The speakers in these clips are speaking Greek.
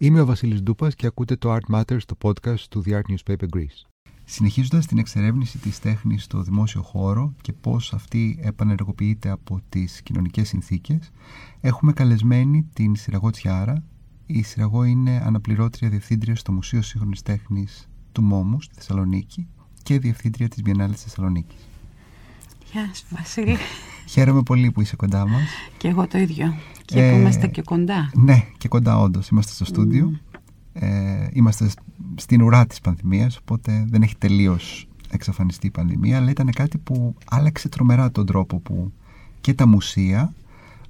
Είμαι ο Βασίλης Ντούπας και ακούτε το Art Matters, το podcast του The Art Newspaper Greece. Συνεχίζοντας την εξερεύνηση της τέχνης στο δημόσιο χώρο και πώς αυτή επανεργοποιείται από τις κοινωνικές συνθήκες, έχουμε καλεσμένη την Συραγό Τσιάρα. Η Συραγό είναι αναπληρώτρια διευθύντρια στο Μουσείο Σύγχρονης Τέχνης του Μόμους στη Θεσσαλονίκη και διευθύντρια της Βιενάλης Θεσσαλονίκης. Γεια σου Βασίλη. Χαίρομαι πολύ που είσαι κοντά μας. Και εγώ το ίδιο. Και ε, που είμαστε και κοντά. Ναι, και κοντά όντως. Είμαστε στο στούντιο. Ε, είμαστε στην ουρά της πανδημίας, οπότε δεν έχει τελείως εξαφανιστεί η πανδημία, αλλά ήταν κάτι που άλλαξε τρομερά τον τρόπο που και τα μουσεία,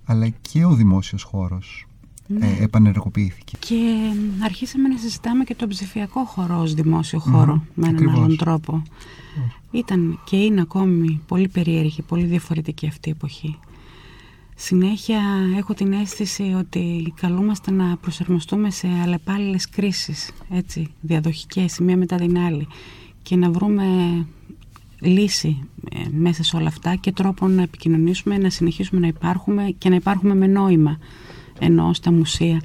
αλλά και ο δημόσιος χώρος ναι. ε, επανεργοποιήθηκε. Και αρχίσαμε να συζητάμε και τον ψηφιακό χώρο ως δημόσιο χώρο, με έναν Ακριβώς. άλλον τρόπο. Ήταν και είναι ακόμη πολύ περίεργη, πολύ διαφορετική αυτή η εποχή. Συνέχεια έχω την αίσθηση ότι καλούμαστε να προσαρμοστούμε σε αλλεπάλληλες κρίσεις, έτσι, διαδοχικές, η μία μετά την άλλη και να βρούμε λύση ε, μέσα σε όλα αυτά και τρόπο να επικοινωνήσουμε, να συνεχίσουμε να υπάρχουμε και να υπάρχουμε με νόημα ενώ στα μουσεία.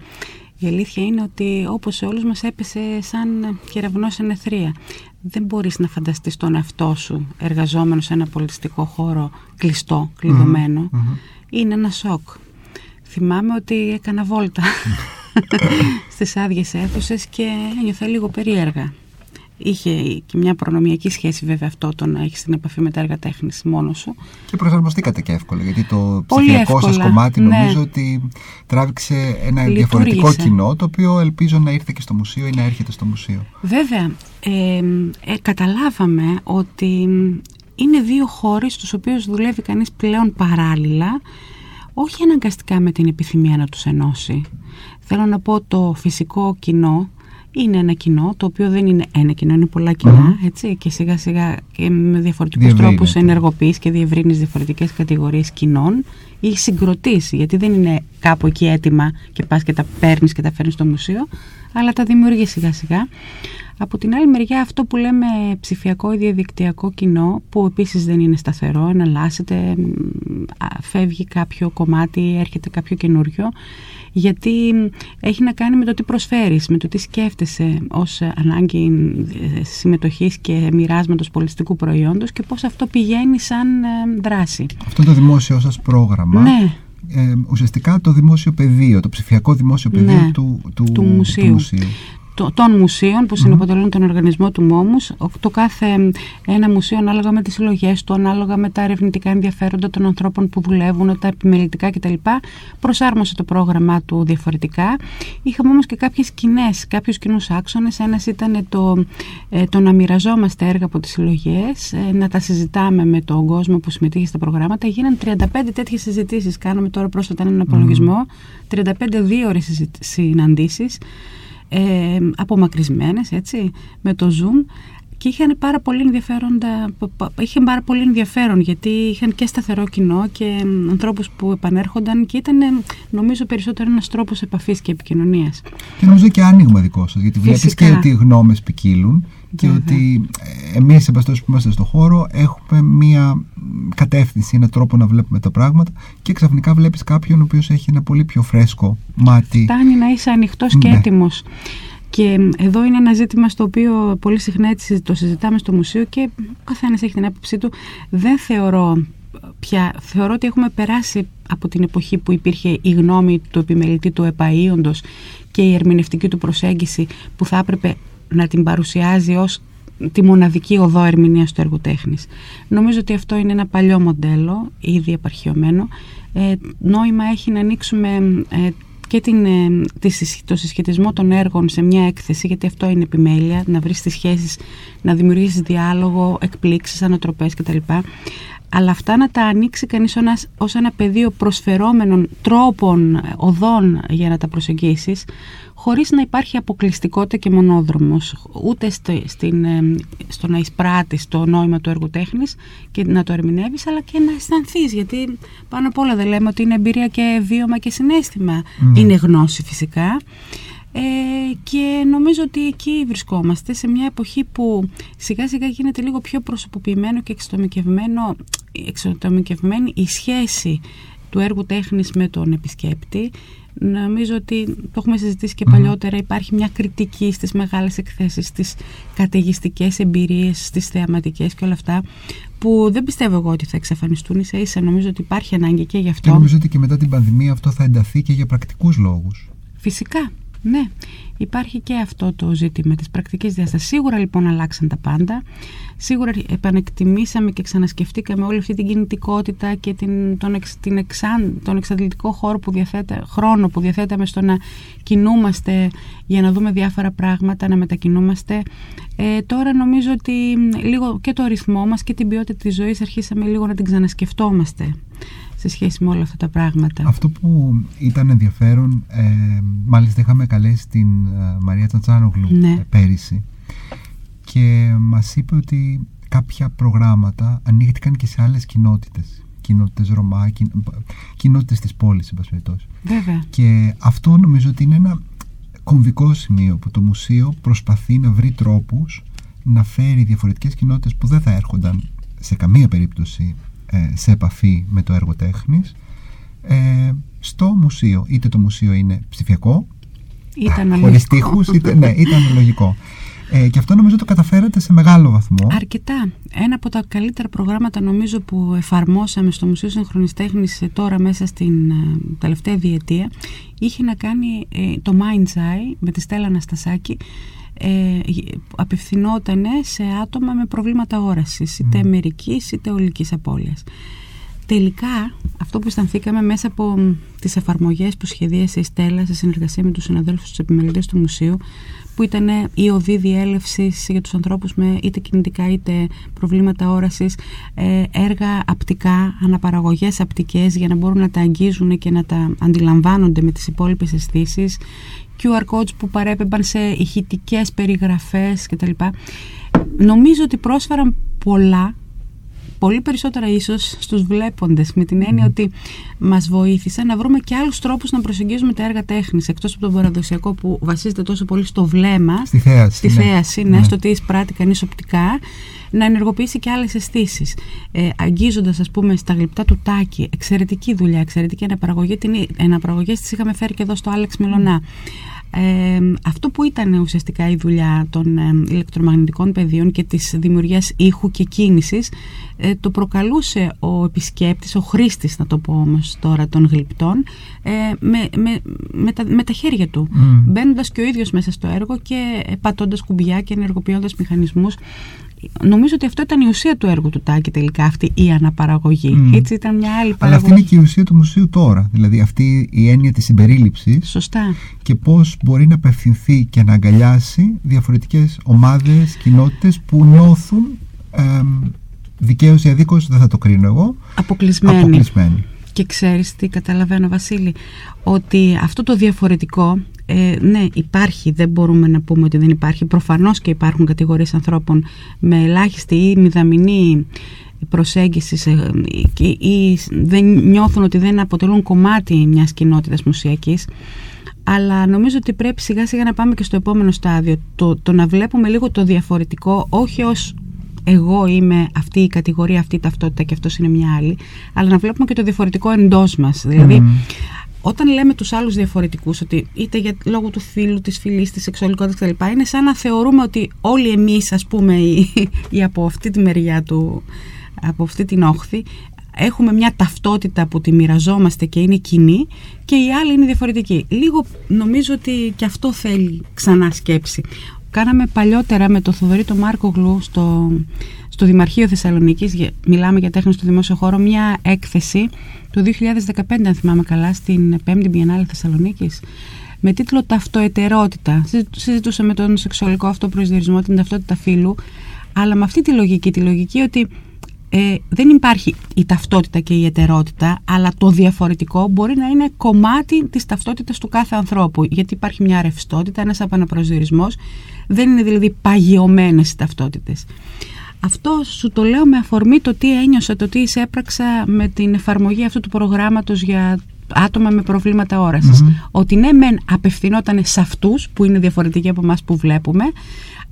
Η αλήθεια είναι ότι όπως σε όλους μας έπεσε σαν κεραυνό σε νεθρία. Δεν μπορείς να φανταστείς τον εαυτό σου εργαζόμενος σε ένα πολιτιστικό χώρο κλειστό, είναι ένα σοκ. Θυμάμαι ότι έκανα βόλτα στις άδειες αίθουσες και ένιωθα λίγο περίεργα. Είχε και μια προνομιακή σχέση βέβαια αυτό το να έχεις την επαφή με τα έργα τέχνης μόνος σου. Και προσαρμοστήκατε και εύκολα γιατί το ψηφιακό σας κομμάτι ναι. νομίζω ότι τράβηξε ένα διαφορετικό κοινό το οποίο ελπίζω να ήρθε και στο μουσείο ή να έρχεται στο μουσείο. Βέβαια, ε, ε, καταλάβαμε ότι είναι δύο χώροι στους οποίους δουλεύει κανείς πλέον παράλληλα, όχι αναγκαστικά με την επιθυμία να τους ενώσει. Θέλω να πω το φυσικό κοινό είναι ένα κοινό, το οποίο δεν είναι ένα κοινό, είναι πολλά έτσι, και σιγά σιγά και με διαφορετικούς τρόπους ενεργοποιείς και διευρύνεις διαφορετικές κατηγορίες κοινών ή συγκροτείς, γιατί δεν είναι κάπου εκεί έτοιμα και πας και τα παίρνεις και τα φέρνεις στο μουσείο, αλλά τα δημιουργείς σιγά σιγά. Από την άλλη μεριά αυτό που λέμε ψηφιακό ή διαδικτυακό κοινό που επίσης δεν είναι σταθερό, εναλλάσσεται, φεύγει κάποιο κομμάτι, έρχεται κάποιο καινούριο γιατί έχει να κάνει με το τι προσφέρεις, με το τι σκέφτεσαι ως ανάγκη ε, συμμετοχής και μοιράσματος πολιτιστικού προϊόντος και πώς αυτό πηγαίνει σαν ε, δράση. Αυτό το δημόσιο σας πρόγραμμα ναι. Ε, ουσιαστικά το δημόσιο πεδίο, το ψηφιακό δημόσιο πεδίο ναι, του, του, του, μουσείου. Του μουσείου των μουσείων που συνεποτελούν τον οργανισμό του Μόμους. Το κάθε ένα μουσείο ανάλογα με τις συλλογές του, ανάλογα με τα ερευνητικά ενδιαφέροντα των ανθρώπων που δουλεύουν, τα επιμελητικά κτλ. Προσάρμοσε το πρόγραμμά του διαφορετικά. Είχαμε όμως και κάποιες κοινέ, κάποιους κοινούς άξονες. Ένας ήταν το, ε, το να μοιραζόμαστε έργα από τις συλλογές, ε, να τα συζητάμε με τον κόσμο που συμμετείχε στα προγράμματα. Γίναν 35 τέτοιες συζητήσεις. Κάναμε τώρα πρόσφατα έναν απολογισμό. 35 δύο ώρες συναντήσεις ε, απομακρυσμένες έτσι, με το Zoom και είχαν πάρα πολύ, ενδιαφέροντα, είχε πάρα πολύ ενδιαφέρον γιατί είχαν και σταθερό κοινό και ανθρώπους που επανέρχονταν και ήταν νομίζω περισσότερο ένας τρόπος επαφής και επικοινωνίας. Και νομίζω και άνοιγμα δικό σας γιατί βλέπεις και ότι οι γνώμες ποικίλουν και ότι ε, εμείς σε που είμαστε στο χώρο έχουμε μία κατεύθυνση, έναν τρόπο να βλέπουμε τα πράγματα και ξαφνικά βλέπεις κάποιον ο οποίος έχει ένα πολύ πιο φρέσκο μάτι. Φτάνει να είσαι ανοιχτός και ναι. έτοιμος. Και εδώ είναι ένα ζήτημα στο οποίο πολύ συχνά έτσι το συζητάμε στο μουσείο και ο καθένας έχει την άποψή του. Δεν θεωρώ πια, θεωρώ ότι έχουμε περάσει από την εποχή που υπήρχε η γνώμη του επιμελητή του επαΐοντος και η ερμηνευτική του προσέγγιση που θα έπρεπε να την παρουσιάζει ως τη μοναδική οδό ερμηνείας του έργου τέχνης. Νομίζω ότι αυτό είναι ένα παλιό μοντέλο, ήδη επαρχιωμένο. Ε, νόημα έχει να ανοίξουμε ε, και την, ε, το συσχετισμό των έργων σε μια έκθεση, γιατί αυτό είναι επιμέλεια, να βρεις τις σχέσεις, να δημιουργήσεις διάλογο, εκπλήξεις, ανατροπές κτλ αλλά αυτά να τα ανοίξει κανείς ως ένας πεδίο προσφερόμενων τρόπων, οδών για να τα προσεγγίσεις, χωρίς να υπάρχει αποκλειστικότητα και μονόδρομος, ούτε στο, στην, στο να εισπράττεις το νόημα του έργου τέχνης και να το ερμηνεύεις, αλλά και να αισθανθείς. γιατί πάνω απ' όλα δεν λέμε ότι είναι εμπειρία και βίωμα και συνέστημα. Mm. Είναι γνώση φυσικά. Ε, και νομίζω ότι εκεί βρισκόμαστε σε μια εποχή που σιγά σιγά γίνεται λίγο πιο προσωποποιημένο και εξατομικευμένο, εξατομικευμένη η σχέση του έργου τέχνης με τον επισκέπτη Νομίζω ότι το έχουμε συζητήσει και παλιότερα. Υπάρχει μια κριτική στις μεγάλες εκθέσεις, στις καταιγιστικές εμπειρίες, στις θεαματικές και όλα αυτά που δεν πιστεύω εγώ ότι θα εξαφανιστούν ίσα ίσα. Νομίζω ότι υπάρχει ανάγκη και γι' αυτό. Και νομίζω ότι και μετά την πανδημία αυτό θα ενταθεί και για πρακτικούς λόγους. Φυσικά. Ναι, υπάρχει και αυτό το ζήτημα της πρακτικής διάστασης. Σίγουρα λοιπόν αλλάξαν τα πάντα. Σίγουρα επανεκτιμήσαμε και ξανασκεφτήκαμε όλη αυτή την κινητικότητα και την, τον, εξ, την εξάν, τον εξαντλητικό χώρο που διαθέτα, χρόνο που διαθέταμε στο να κινούμαστε για να δούμε διάφορα πράγματα, να μετακινούμαστε. Ε, τώρα νομίζω ότι λίγο και το ρυθμό μας και την ποιότητα της ζωής αρχίσαμε λίγο να την ξανασκεφτόμαστε σε σχέση με όλα αυτά τα πράγματα. Αυτό που ήταν ενδιαφέρον, ε, μάλιστα είχαμε καλέσει την ε, Μαρία Τσαντσάνογλου ναι. Ε, πέρυσι και μας είπε ότι κάποια προγράμματα ανοίχτηκαν και σε άλλες κοινότητες κοινότητες Ρωμά, κοινότητες της πόλης, εν Βέβαια. Και αυτό νομίζω ότι είναι ένα κομβικό σημείο που το μουσείο προσπαθεί να βρει τρόπους να φέρει διαφορετικές κοινότητες που δεν θα έρχονταν σε καμία περίπτωση ε, σε επαφή με το έργο τέχνης ε, στο μουσείο. Είτε το μουσείο είναι ψηφιακό, ήταν χωρίς τείχους, είτε, ναι, ήταν λογικό. Ε, και αυτό νομίζω το καταφέρατε σε μεγάλο βαθμό. Αρκετά. Ένα από τα καλύτερα προγράμματα νομίζω που εφαρμόσαμε στο Μουσείο Συγχρονής Τέχνης ε, τώρα μέσα στην ε, τελευταία διετία είχε να κάνει ε, το Mind's Eye με τη Στέλλα Αναστασάκη ε, απευθυνόταν σε άτομα με προβλήματα όρασης είτε mm. μερικής είτε ολικής απώλειας. Τελικά αυτό που αισθανθήκαμε μέσα από τις εφαρμογές που σχεδίασε η Στέλλα σε συνεργασία με τους συναδέλφους τους επιμελητές του Μουσείου που ήταν η οδή διέλευσης για τους ανθρώπους με είτε κινητικά είτε προβλήματα όρασης, ε, έργα απτικά, αναπαραγωγές απτικές για να μπορούν να τα αγγίζουν και να τα αντιλαμβάνονται με τις υπόλοιπες αισθήσεις, QR codes που παρέπεμπαν σε ηχητικές περιγραφές κτλ. Νομίζω ότι πρόσφεραν πολλά πολύ περισσότερα ίσως στους βλέποντες με την έννοια ότι μας βοήθησε να βρούμε και άλλους τρόπους να προσεγγίζουμε τα έργα τέχνης εκτός από τον παραδοσιακό που βασίζεται τόσο πολύ στο βλέμμα στη θέαση, στη ναι. θέαση ναι, ναι. στο τι εισπράττει κανείς οπτικά να ενεργοποιήσει και άλλες αισθήσεις. Ε, αγγίζοντας ας πούμε στα γλυπτά του Τάκη εξαιρετική δουλειά, εξαιρετική αναπαραγωγή την αναπαραγωγές τις είχαμε φέρει και εδώ στο Άλεξ Μελονά αυτό που ήταν ουσιαστικά η δουλειά των ηλεκτρομαγνητικών πεδίων και της δημιουργίας ήχου και κίνησης ε, το προκαλούσε ο επισκέπτης, ο χρήστης να το πω όμως τώρα των γλυπτών ε, με, με, με, τα, με τα χέρια του mm. μπαίνοντας και ο ίδιος μέσα στο έργο και πατώντας κουμπιά και ενεργοποιώντας μηχανισμούς νομίζω ότι αυτό ήταν η ουσία του έργου του Τάκη τελικά αυτή η αναπαραγωγή. Έτσι ήταν μια άλλη παραγωγή. Αλλά αυτή είναι και η ουσία του μουσείου τώρα. Δηλαδή αυτή η έννοια της συμπερίληψης. Σωστά. Και πώς μπορεί να απευθυνθεί και να αγκαλιάσει διαφορετικές ομάδες, κοινότητες που νιώθουν ε, δικαίως ή αδίκως, δεν θα το κρίνω εγώ, αποκλεισμένοι. αποκλεισμένοι. Και ξέρεις τι καταλαβαίνω Βασίλη, ότι αυτό το διαφορετικό ε, ναι, υπάρχει, δεν μπορούμε να πούμε ότι δεν υπάρχει. Προφανώς και υπάρχουν κατηγορίες ανθρώπων με ελάχιστη ή μηδαμινή προσέγγιση ή, ή δεν νιώθουν ότι δεν αποτελούν κομμάτι μιας κοινότητας μουσιακής. Αλλά νομίζω ότι πρέπει σιγά σιγά να πάμε και στο επόμενο στάδιο. Το, το να βλέπουμε λίγο το διαφορετικό όχι ως εγώ είμαι αυτή η κατηγορία, αυτή η ταυτότητα και αυτός είναι μια άλλη αλλά να βλέπουμε και το διαφορετικό εντός μας δηλαδή όταν λέμε τους άλλους διαφορετικούς ότι είτε για λόγω του φίλου, της φυλής, της σεξουαλικότητας κτλ. είναι σαν να θεωρούμε ότι όλοι εμείς ας πούμε ή, από αυτή τη μεριά του, από αυτή την όχθη έχουμε μια ταυτότητα που τη μοιραζόμαστε και είναι κοινή και οι άλλοι είναι διαφορετικοί. Λίγο νομίζω ότι και αυτό θέλει ξανά σκέψη. Κάναμε παλιότερα με το Θοδωρή το Μάρκο Γλου στο, στο Δημαρχείο Θεσσαλονίκης, μιλάμε για τέχνη στο δημόσιο χώρο, μια έκθεση το 2015 αν θυμάμαι καλά στην 5η Biennale Θεσσαλονίκης με τίτλο Ταυτοετερότητα. Συζητούσαμε τον σεξουαλικό αυτό προσδιορισμό, την ταυτότητα φύλου, αλλά με αυτή τη λογική, τη λογική ότι ε, δεν υπάρχει η ταυτότητα και η ετερότητα, αλλά το διαφορετικό μπορεί να είναι κομμάτι της ταυτότητας του κάθε ανθρώπου, γιατί υπάρχει μια ρευστότητα, ένας απαναπροσδιορισμός, δεν είναι δηλαδή παγιωμένες οι ταυτότητες. Αυτό σου το λέω με αφορμή το τι ένιωσα, το τι εισέπραξα με την εφαρμογή αυτού του προγράμματος για άτομα με προβλήματα Ότι ναι μεν απευθυνόταν σε αυτούς που είναι διαφορετικοί από εμάς που βλέπουμε,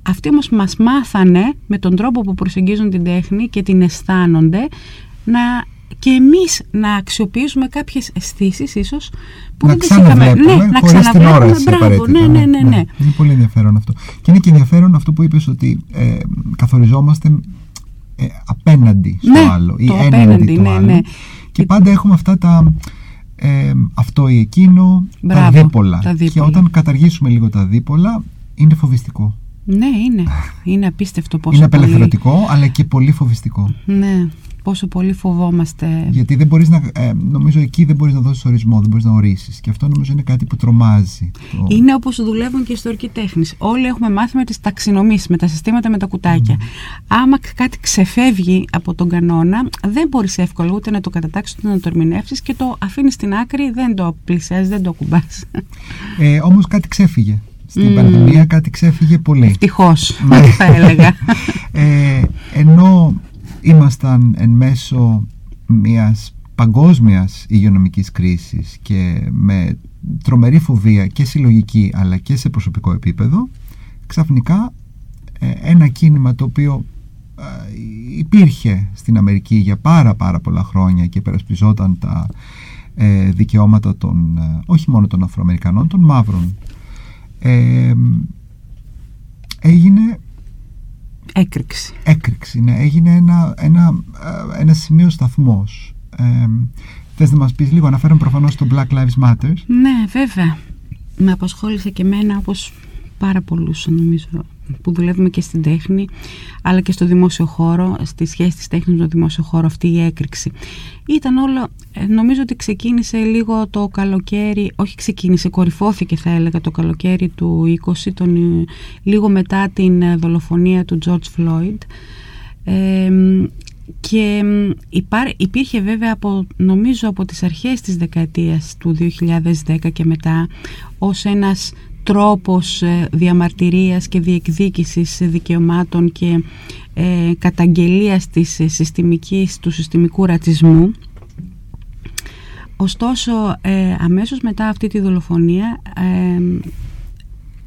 αυτοί όμως μας μάθανε με τον τρόπο που προσεγγίζουν την τέχνη και την αισθάνονται να και εμείς να αξιοποιήσουμε κάποιες αισθήσεις ίσως που να δεν τις είχαμε. Ναι, να ξαναβλέπουμε. Μπράβο, ναι, ναι, ναι, ναι, Είναι πολύ ενδιαφέρον αυτό. Και είναι και ενδιαφέρον αυτό που είπες ότι ε, καθοριζόμαστε ε, απέναντι στο ναι, άλλο ή το έναντι απέναντι, του ναι, άλλου. ναι. Και πάντα έχουμε αυτά τα ε, αυτό ή εκείνο, Μπράβο, τα, δίπολα. τα δίπολα. Και όταν καταργήσουμε λίγο τα δίπολα, είναι φοβιστικό. Ναι, είναι. Είναι απίστευτο πόσο Είναι πολύ... απελευθερωτικό, αλλά και πολύ φοβιστικό. Ναι, πόσο πολύ φοβόμαστε. Γιατί δεν μπορείς να, ε, νομίζω εκεί δεν μπορείς να δώσεις ορισμό, δεν μπορείς να ορίσεις. Και αυτό νομίζω είναι κάτι που τρομάζει. Το... Είναι όπως δουλεύουν και οι ιστορικοί τέχνης. Όλοι έχουμε μάθει με τις ταξινομήσεις, με τα συστήματα, με τα κουτάκια. Άμα κάτι ξεφεύγει από τον κανόνα, δεν μπορείς εύκολα ούτε να το κατατάξεις, ούτε να το ερμηνεύσεις και το αφήνεις στην άκρη, δεν το πλησιάζεις, δεν το ακουμπάς. Ε, όμως κάτι ξέφυγε. Στην πανδημία κάτι ξέφυγε πολύ. Ευτυχώς, θα έλεγα. ε, ενώ ήμασταν εν μέσω μιας παγκόσμιας υγειονομικής κρίσης και με τρομερή φοβία και συλλογική αλλά και σε προσωπικό επίπεδο ξαφνικά ε, ένα κίνημα το οποίο ε, υπήρχε στην Αμερική για πάρα πάρα πολλά χρόνια και περασπιζόταν τα ε, δικαιώματα των όχι μόνο των Αφροαμερικανών των μαύρων. Έγινε έκρηξη. Έκρηξη, ναι. Έγινε ένα, ένα, ένα σημείο σταθμός. Ε, θες να μας πεις λίγο, αναφέρομαι προφανώς στο Black Lives Matter. Ναι, βέβαια. Με απασχόλησε και εμένα όπως πάρα πολλούς νομίζω που δουλεύουμε και στην τέχνη αλλά και στο δημόσιο χώρο, στη σχέση της τέχνης με το δημόσιο χώρο αυτή η έκρηξη. Ήταν όλο, ε, νομίζω ότι ξεκίνησε λίγο το καλοκαίρι, όχι ξεκίνησε, κορυφώθηκε θα έλεγα το καλοκαίρι του 20, τον, ε, λίγο μετά την ε, δολοφονία του George Floyd. Ε, και υπήρχε βέβαια από, νομίζω από τις αρχές της δεκαετίας του 2010 και μετά ως ένας τρόπος ε, διαμαρτυρίας και διεκδίκησης δικαιωμάτων και ε, καταγγελίας της ε, συστημικής, του συστημικού ρατσισμού. Ωστόσο, ε, αμέσως μετά αυτή τη δολοφονία ε,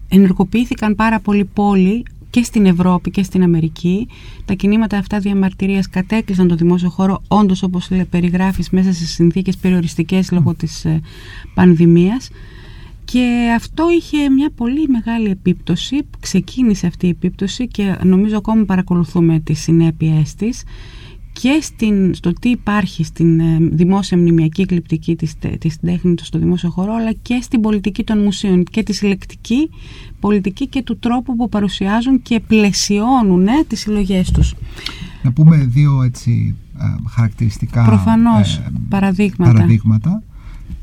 ενεργοποιήθηκαν πάρα πολλοί πόλοι και στην Ευρώπη και στην Αμερική. Τα κινήματα αυτά διαμαρτυρίας κατέκλυσαν το δημόσιο χώρο όντως όπως περιγράφεις μέσα σε συνθήκες περιοριστικές λόγω της πανδημίας και αυτό είχε μια πολύ μεγάλη επίπτωση, ξεκίνησε αυτή η επίπτωση και νομίζω ακόμα παρακολουθούμε τις συνέπειές της και στην, στο τι υπάρχει στην ε, δημόσια μνημιακή κλειπτική της, της τέχνης στο δημόσιο χώρο αλλά και στην πολιτική των μουσείων και τη συλλεκτική πολιτική και του τρόπου που παρουσιάζουν και πλαισιώνουν ε, τις συλλογές τους. Να πούμε δύο έτσι ε, χαρακτηριστικά Προφανώς, παραδείγματα. παραδείγματα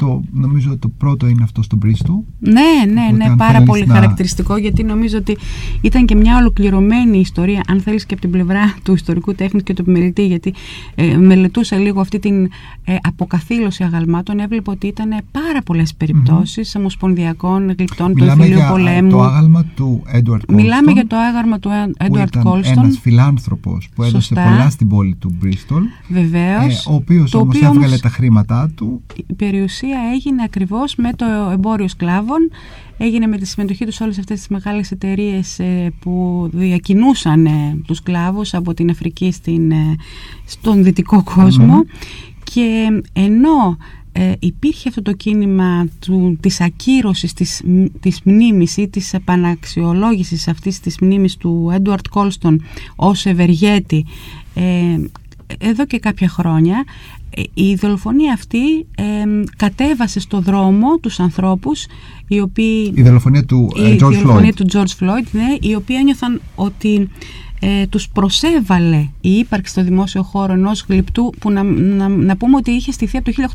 το, νομίζω το πρώτο είναι αυτό στο Bristol. Ναι, ναι, ναι, πάρα πολύ χαρακτηριστικό γιατί νομίζω ότι ήταν και μια ολοκληρωμένη ιστορία, αν θέλεις και από την πλευρά του ιστορικού τέχνης και του επιμελητή, γιατί ε, μελετούσα λίγο αυτή την ε, αποκαθήλωση αγαλμάτων, έβλεπα ότι ήταν πάρα πολλές περιπτώσεις mm-hmm. ομοσπονδιακών γλυπτών του εμφυλίου πολέμου. το άγαλμα του Edward Colston. Μιλάμε για το άγαλμα του Edward Colston. Ένας φιλάνθρωπος που έδωσε Σωστά. πολλά στην πόλη του Bristol. Βεβαίως. Ε, ο οποίος όμως έβγαλε τα χρήματά του. Η περιουσία έγινε ακριβώς με το εμπόριο σκλάβων. Έγινε με τη συμμετοχή τους σε όλες αυτές τις μεγάλες εταιρείες ε, που διακινούσαν ε, τους σκλάβους από την Αφρική στην, ε, στον δυτικό και ενώ υπήρχε αυτό το κίνημα του, της ακύρωσης της, της μνήμης ή της επαναξιολόγησης αυτής της μνήμης του Έντουαρτ Κόλστον ως ευεργέτη εδώ και κάποια χρόνια η δολοφονία αυτή ε, κατέβασε στο δρόμο τους ανθρώπους οι οποίοι... Η δολοφονία του η George δολοφονία Floyd. του George Floyd, ναι, οι οποίοι ένιωθαν ότι ε, τους προσέβαλε η ύπαρξη στο δημόσιο χώρο ενός γλυπτού που να, να, να πούμε ότι είχε στηθεί από το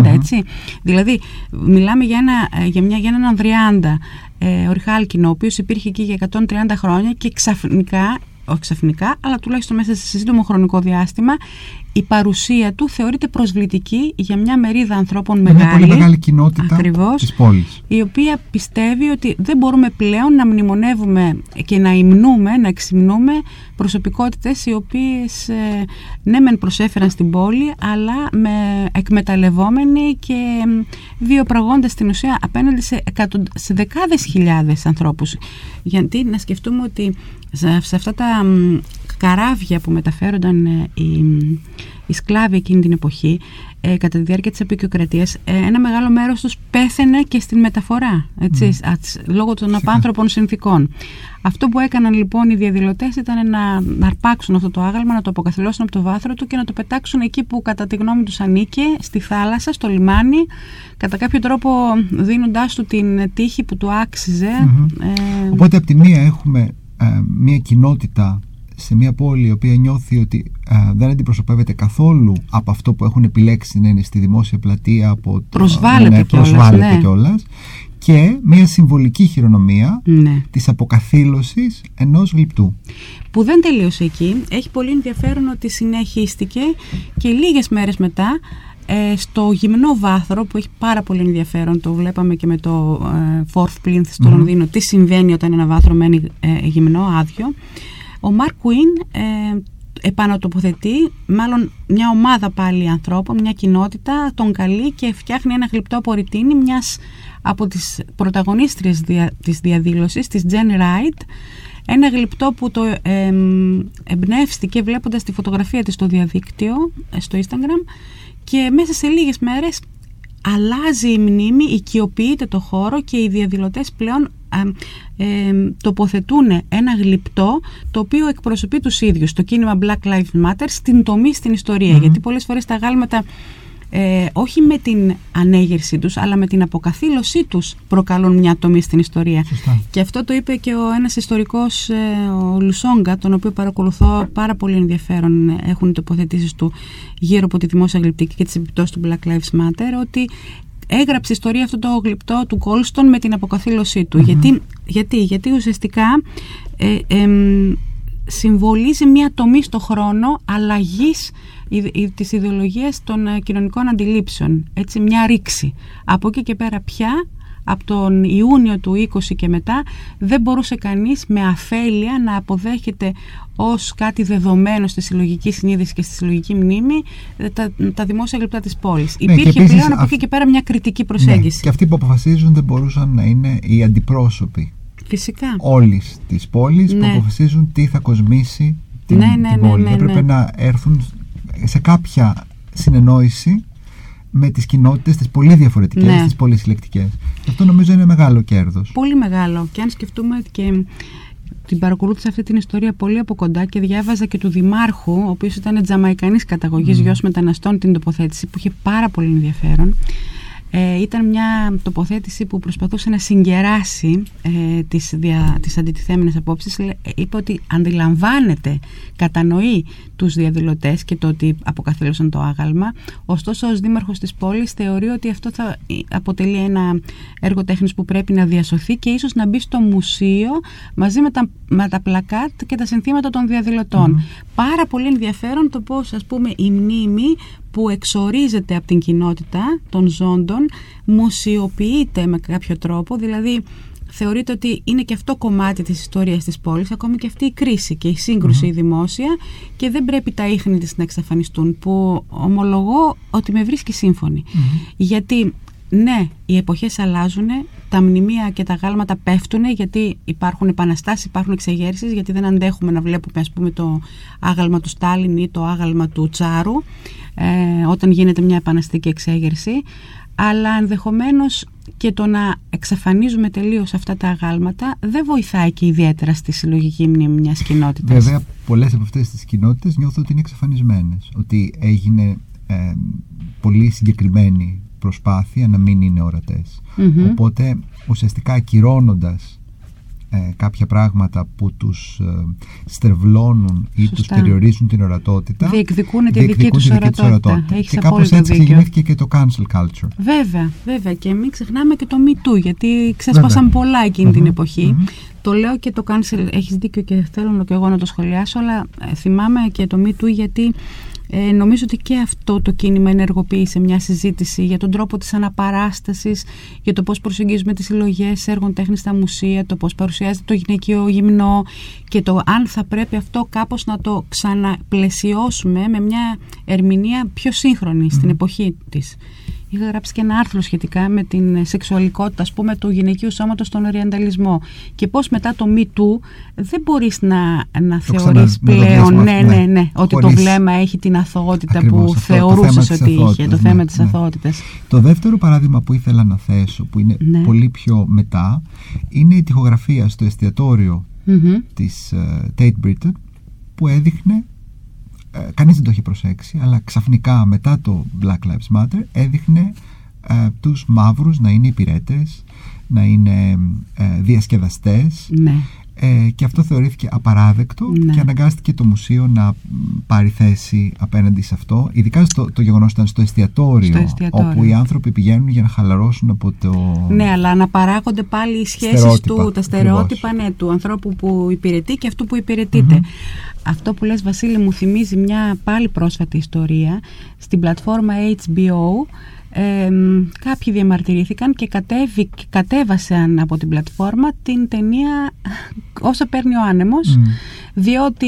1890, έτσι. Δηλαδή, μιλάμε για, ένα, για, μια, για έναν Ανδριάντα ε, Ορχάλκινο, ο οποίος υπήρχε εκεί για 130 χρόνια και ξαφνικά όχι ξαφνικά, αλλά τουλάχιστον μέσα σε σύντομο χρονικό διάστημα, η παρουσία του θεωρείται προσβλητική για μια μερίδα ανθρώπων μεγάλη. Μια πολύ μεγάλη κοινότητα ακριβώς, της πόλης. Η οποία πιστεύει ότι δεν μπορούμε πλέον να μνημονεύουμε και να υμνούμε, να εξυμνούμε προσωπικότητες οι οποίες ε, ναι μεν προσέφεραν στην πόλη, αλλά με εκμεταλλευόμενοι και βιοπραγώντας στην ουσία απέναντι σε, σε δεκάδες χιλιάδες ανθρώπους. Γιατί να σκεφτούμε ότι σε αυτά τα καράβια που μεταφέρονταν ε, οι, οι σκλάβοι εκείνη την εποχή, ε, κατά τη διάρκεια της επικιοκρατίας, ε, ένα μεγάλο μέρος τους πέθαινε και στην μεταφορά, έτσι, λόγω των απάνθρωπων συνθήκων. Αυτό που έκαναν λοιπόν οι διαδηλωτές ήταν να, να αρπάξουν αυτό το άγαλμα, να το αποκαθιλώσουν από το βάθρο του και να το πετάξουν εκεί που κατά τη γνώμη τους ανήκε, στη θάλασσα, στο λιμάνι, κατά κάποιο τρόπο δίνοντάς του την τύχη που του αξιζε Ε... Οπότε από τη μία έχουμε ε, μια κοινότητα σε μια πόλη η οποία νιώθει ότι ε, δεν αντιπροσωπεύεται καθόλου από αυτό που έχουν επιλέξει να είναι στη δημόσια πλατεία από το, προσβάλλεται, ναι, προσβάλλεται κιόλας, και μια συμβολική χειρονομία ναι. της αποκαθήλωσης ενός γλυπτού. Που δεν τελείωσε εκεί. Έχει πολύ ενδιαφέρον ότι συνεχίστηκε και λίγες μέρες μετά ε, στο γυμνό βάθρο που έχει πάρα πολύ ενδιαφέρον το βλέπαμε και με το ε, Fourth Plinth στο mm Λονδίνο τι συμβαίνει όταν ένα βάθρο μένει ε, γυμνό, άδειο ο Μαρκ Κουίν ε, επανατοποθετεί μάλλον μια ομάδα πάλι ανθρώπων, μια κοινότητα, τον καλεί και φτιάχνει ένα γλυπτό πορυτίνι μιας από τις πρωταγωνίστριες δια, της διαδήλωσης, της Jen Wright, ένα γλυπτό που το ε, εμπνεύστηκε βλέποντας τη φωτογραφία της στο διαδίκτυο, στο Instagram και μέσα σε λίγες μέρες αλλάζει η μνήμη, οικειοποιείται το χώρο και οι διαδηλωτές πλέον ε, τοποθετούν ένα γλυπτό το οποίο εκπροσωπεί τους ίδιους, το κίνημα Black Lives Matter, στην τομή στην ιστορια Γιατί πολλές φορές τα γάλματα ε, όχι με την ανέγερσή τους αλλά με την αποκαθήλωσή τους προκαλούν μια τομή στην ιστορία. Και αυτό το είπε και ο ένας ιστορικός ε, ο Λουσόγκα τον οποίο παρακολουθώ πάρα πολύ ενδιαφέρον έχουν οι τοποθετήσεις του γύρω από τη δημόσια γλυπτική και τις επιπτώσεις του Black Lives Matter ότι έγραψε ιστορία αυτό το γλυπτό του Κόλστον με την αποκαθήλωσή του γιατί, γιατί, γιατί ουσιαστικά ε, συμβολίζει μια τομή στο χρόνο αλλαγής της ιδεολογίας των ε, κοινωνικών αντιλήψεων. Έτσι μια ρήξη. Από εκεί και πέρα πια από τον Ιούνιο του 20 και μετά δεν μπορούσε κανείς με αφέλεια να αποδέχεται ως κάτι δεδομένο στη συλλογική συνείδηση και στη συλλογική μνήμη ε, τα, τα δημόσια γλυπτά της πόλης. Ναι, Υπήρχε πλέον από εκεί και πέρα μια κριτική προσέγγιση. Ναι, και αυτοί που αποφασίζουν δεν μπορούσαν να είναι οι αντιπρόσωποι Φυσικά. όλης της πόλης ναι. που αποφασίζουν τι θα κοσμήσει την, ναι, ναι, την πόλη. Έπρεπε να έρθουν σε κάποια συνεννόηση με τις κοινότητες τις πολύ διαφορετικές, ναι. τις πολύ συλλεκτικές. Αυτό νομίζω είναι μεγάλο κέρδος. Πολύ μεγάλο. Και αν σκεφτούμε και την παρακολούθησα αυτή την ιστορία πολύ από κοντά και διάβαζα και του Δημάρχου, ο οποίος ήταν τζαμαϊκανής καταγωγής, mm. γιος μεταναστών, την τοποθέτηση που είχε πάρα πολύ ενδιαφέρον. Ε, ήταν μια τοποθέτηση που προσπαθούσε να συγκεράσει ε, τις, δια, τις αντιτιθέμενες απόψεις. Είπε ότι αντιλαμβάνεται, κατανοεί τους διαδηλωτές και το ότι αποκαθήλωσαν το άγαλμα. Ωστόσο, ως δήμαρχος της πόλης θεωρεί ότι αυτό θα αποτελεί ένα έργο τέχνης που πρέπει να διασωθεί και ίσως να μπει στο μουσείο μαζί με τα, με τα πλακάτ και τα συνθήματα των διαδηλωτών. Πάρα πολύ ενδιαφέρον το πώς ας πούμε η μνήμη που εξορίζεται από την κοινότητα των ζώντων μουσιοποιείται με κάποιο τρόπο, δηλαδή θεωρείται ότι είναι και αυτό κομμάτι της ιστορίας της πόλης, ακόμη και αυτή η κρίση και η σύγκρουση η δημόσια και δεν πρέπει τα ίχνη της να εξαφανιστούν, που ομολογώ ότι με βρίσκει Γιατί ναι, οι εποχές αλλάζουν, τα μνημεία και τα γάλματα πέφτουν γιατί υπάρχουν επαναστάσεις, υπάρχουν εξεγέρσεις, γιατί δεν αντέχουμε να βλέπουμε ας πούμε το άγαλμα του Στάλιν ή το άγαλμα του Τσάρου ε, όταν γίνεται μια επαναστική εξέγερση αλλά ενδεχομένως και το να εξαφανίζουμε τελείως αυτά τα αγάλματα δεν βοηθάει και ιδιαίτερα στη συλλογική μνήμη μιας κοινότητας. Βέβαια, πολλές από αυτές τις κοινότητες νιώθω ότι είναι εξαφανισμένες. Ότι έγινε ε, πολύ συγκεκριμένη προσπάθεια να μην είναι Οπότε ουσιαστικά ακυρώνοντας ε, κάποια πράγματα που τους ε, στρεβλώνουν ή Σωστά. τους περιορίζουν την ορατότητα διεκδικούν τη δική τους ορατότητα, ορατότητα. και κάπως έτσι γεννήθηκε και το cancel culture. Βέβαια, βέβαια. Και μην ξεχνάμε και το Me Too γιατί ξέσπασαν πολλά την εποχη το λέω και το cancel έχεις δίκιο και θέλω και εγώ να το σχολιάσω αλλά ε, θυμάμαι και το Me Too γιατί ε, νομίζω ότι και αυτό το κίνημα ενεργοποίησε μια συζήτηση για τον τρόπο της αναπαράστασης, για το πώς προσεγγίζουμε τις συλλογές έργων τέχνης στα μουσεία, το πώς παρουσιάζεται το γυναικείο γυμνό και το αν θα πρέπει αυτό κάπως να το ξαναπλαισιώσουμε με μια ερμηνεία πιο σύγχρονη στην εποχή της. Είχα γράψει και ένα άρθρο σχετικά με την σεξουαλικότητα, ας πούμε, του γυναικείου σώματος στον οριανταλισμό και πώς μετά το Me Too δεν μπορείς να, να θεωρείς πλέον ναι, ναι, ναι, ότι το βλέμμα έχει την αθωότητα που θεωρούσες ότι είχε, το θέμα ναι, της ναι. αθωότητας. Το δεύτερο παράδειγμα που ήθελα να θέσω, που είναι ναι. πολύ πιο μετά, είναι η τυχογραφία στο εστιατόριο mm-hmm. της uh, Tate Britain που έδειχνε ε, κανείς δεν το έχει προσέξει αλλά ξαφνικά μετά το Black Lives Matter έδειχνε ε, τους μαύρους να είναι υπηρέτες να είναι ε, διασκεδαστές ναι. Ε, και αυτό θεωρήθηκε απαράδεκτο ναι. και αναγκάστηκε το μουσείο να πάρει θέση απέναντι σε αυτό. Ειδικά στο, το γεγονός ήταν στο εστιατόριο, όπου οι άνθρωποι πηγαίνουν για να χαλαρώσουν από το. Ναι, αλλά να παράγονται πάλι οι σχέσεις του, τα στερεότυπα ναι, του ανθρώπου που υπηρετεί και αυτού που υπηρετειται Αυτό που λες Βασίλη μου θυμίζει μια πάλι πρόσφατη ιστορία στην πλατφόρμα HBO ε, κάποιοι διαμαρτυρήθηκαν και κατέβη, κατέβασαν από την πλατφόρμα την ταινία όσο παίρνει ο άνεμος διότι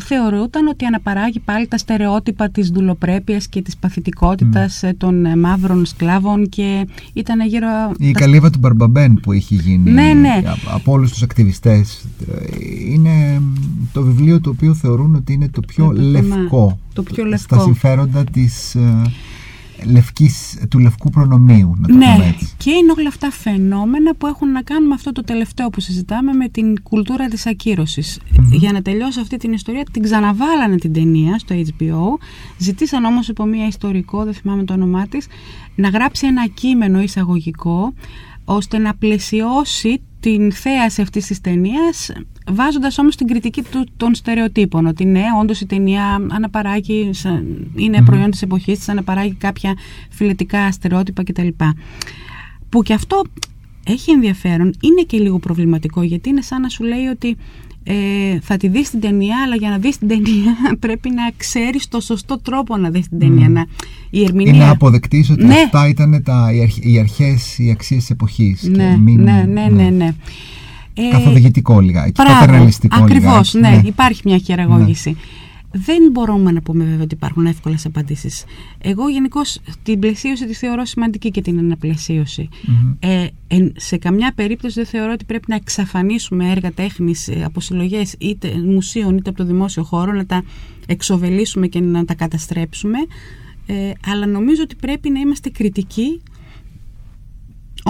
θεωρούταν ότι αναπαράγει πάλι τα στερεότυπα της δουλοπρέπειας και της παθητικότητας mm. των μαύρων σκλάβων και ήταν γύρω... Η τα... καλύβα του Μπαρμπαμπέν που έχει γίνει ναι, ναι. από όλους τους ακτιβιστές είναι το βιβλίο το οποίο θεωρούν ότι είναι το πιο, λευκό, το πιο λευκό στα συμφέροντα της ε, λευκής, του λευκού προνομίου, να το ναι, πούμε έτσι. και είναι όλα αυτά φαινόμενα που έχουν να κάνουν με αυτό το τελευταίο που συζητάμε με την κουλτούρα της ακυρωσης Για να τελειώσω αυτή την ιστορία, την ξαναβάλανε την ταινία στο HBO, ζητήσαν όμως από μια ιστορικό, δεν θυμάμαι το όνομά της, να γράψει ένα κείμενο εισαγωγικό ώστε να πλαισιώσει την θέαση αυτής της ταινίας, βάζοντας όμως την κριτική του, των στερεοτύπων. Ότι ναι, όντως η ταινία αναπαράγει, είναι προϊόν της εποχής της, αναπαράγει κάποια φιλετικά στερεότυπα κτλ. Που και αυτό έχει ενδιαφέρον, είναι και λίγο προβληματικό γιατί είναι σαν να σου λέει ότι ε, θα τη δεις την ταινία αλλά για να δεις την ταινία πρέπει να ξέρεις το σωστό τρόπο να δεις την ταινία να, η ερμηνεία... ή να αποδεκτείς ότι ναι. αυτά ήταν τα, οι, αρχές, οι αξίες της εποχής ναι, μην, ναι, ναι, ναι, ναι. Ε, καθοδηγητικό λίγα, πατερναλιστικό Ακριβώς, ναι, ναι, υπάρχει μια χειραγώγηση. Ναι. Δεν μπορούμε να πούμε βέβαια ότι υπάρχουν εύκολες απαντήσεις. Εγώ γενικώς την πλαισίωση τη θεωρώ σημαντική και την αναπλαισίωση. Ε, σε καμιά περίπτωση δεν θεωρώ ότι πρέπει να εξαφανίσουμε έργα τέχνης ε, από συλλογές είτε μουσείων είτε από το δημόσιο χώρο, να τα εξοβελήσουμε και να τα καταστρέψουμε. Ε, αλλά νομίζω ότι πρέπει να είμαστε κριτικοί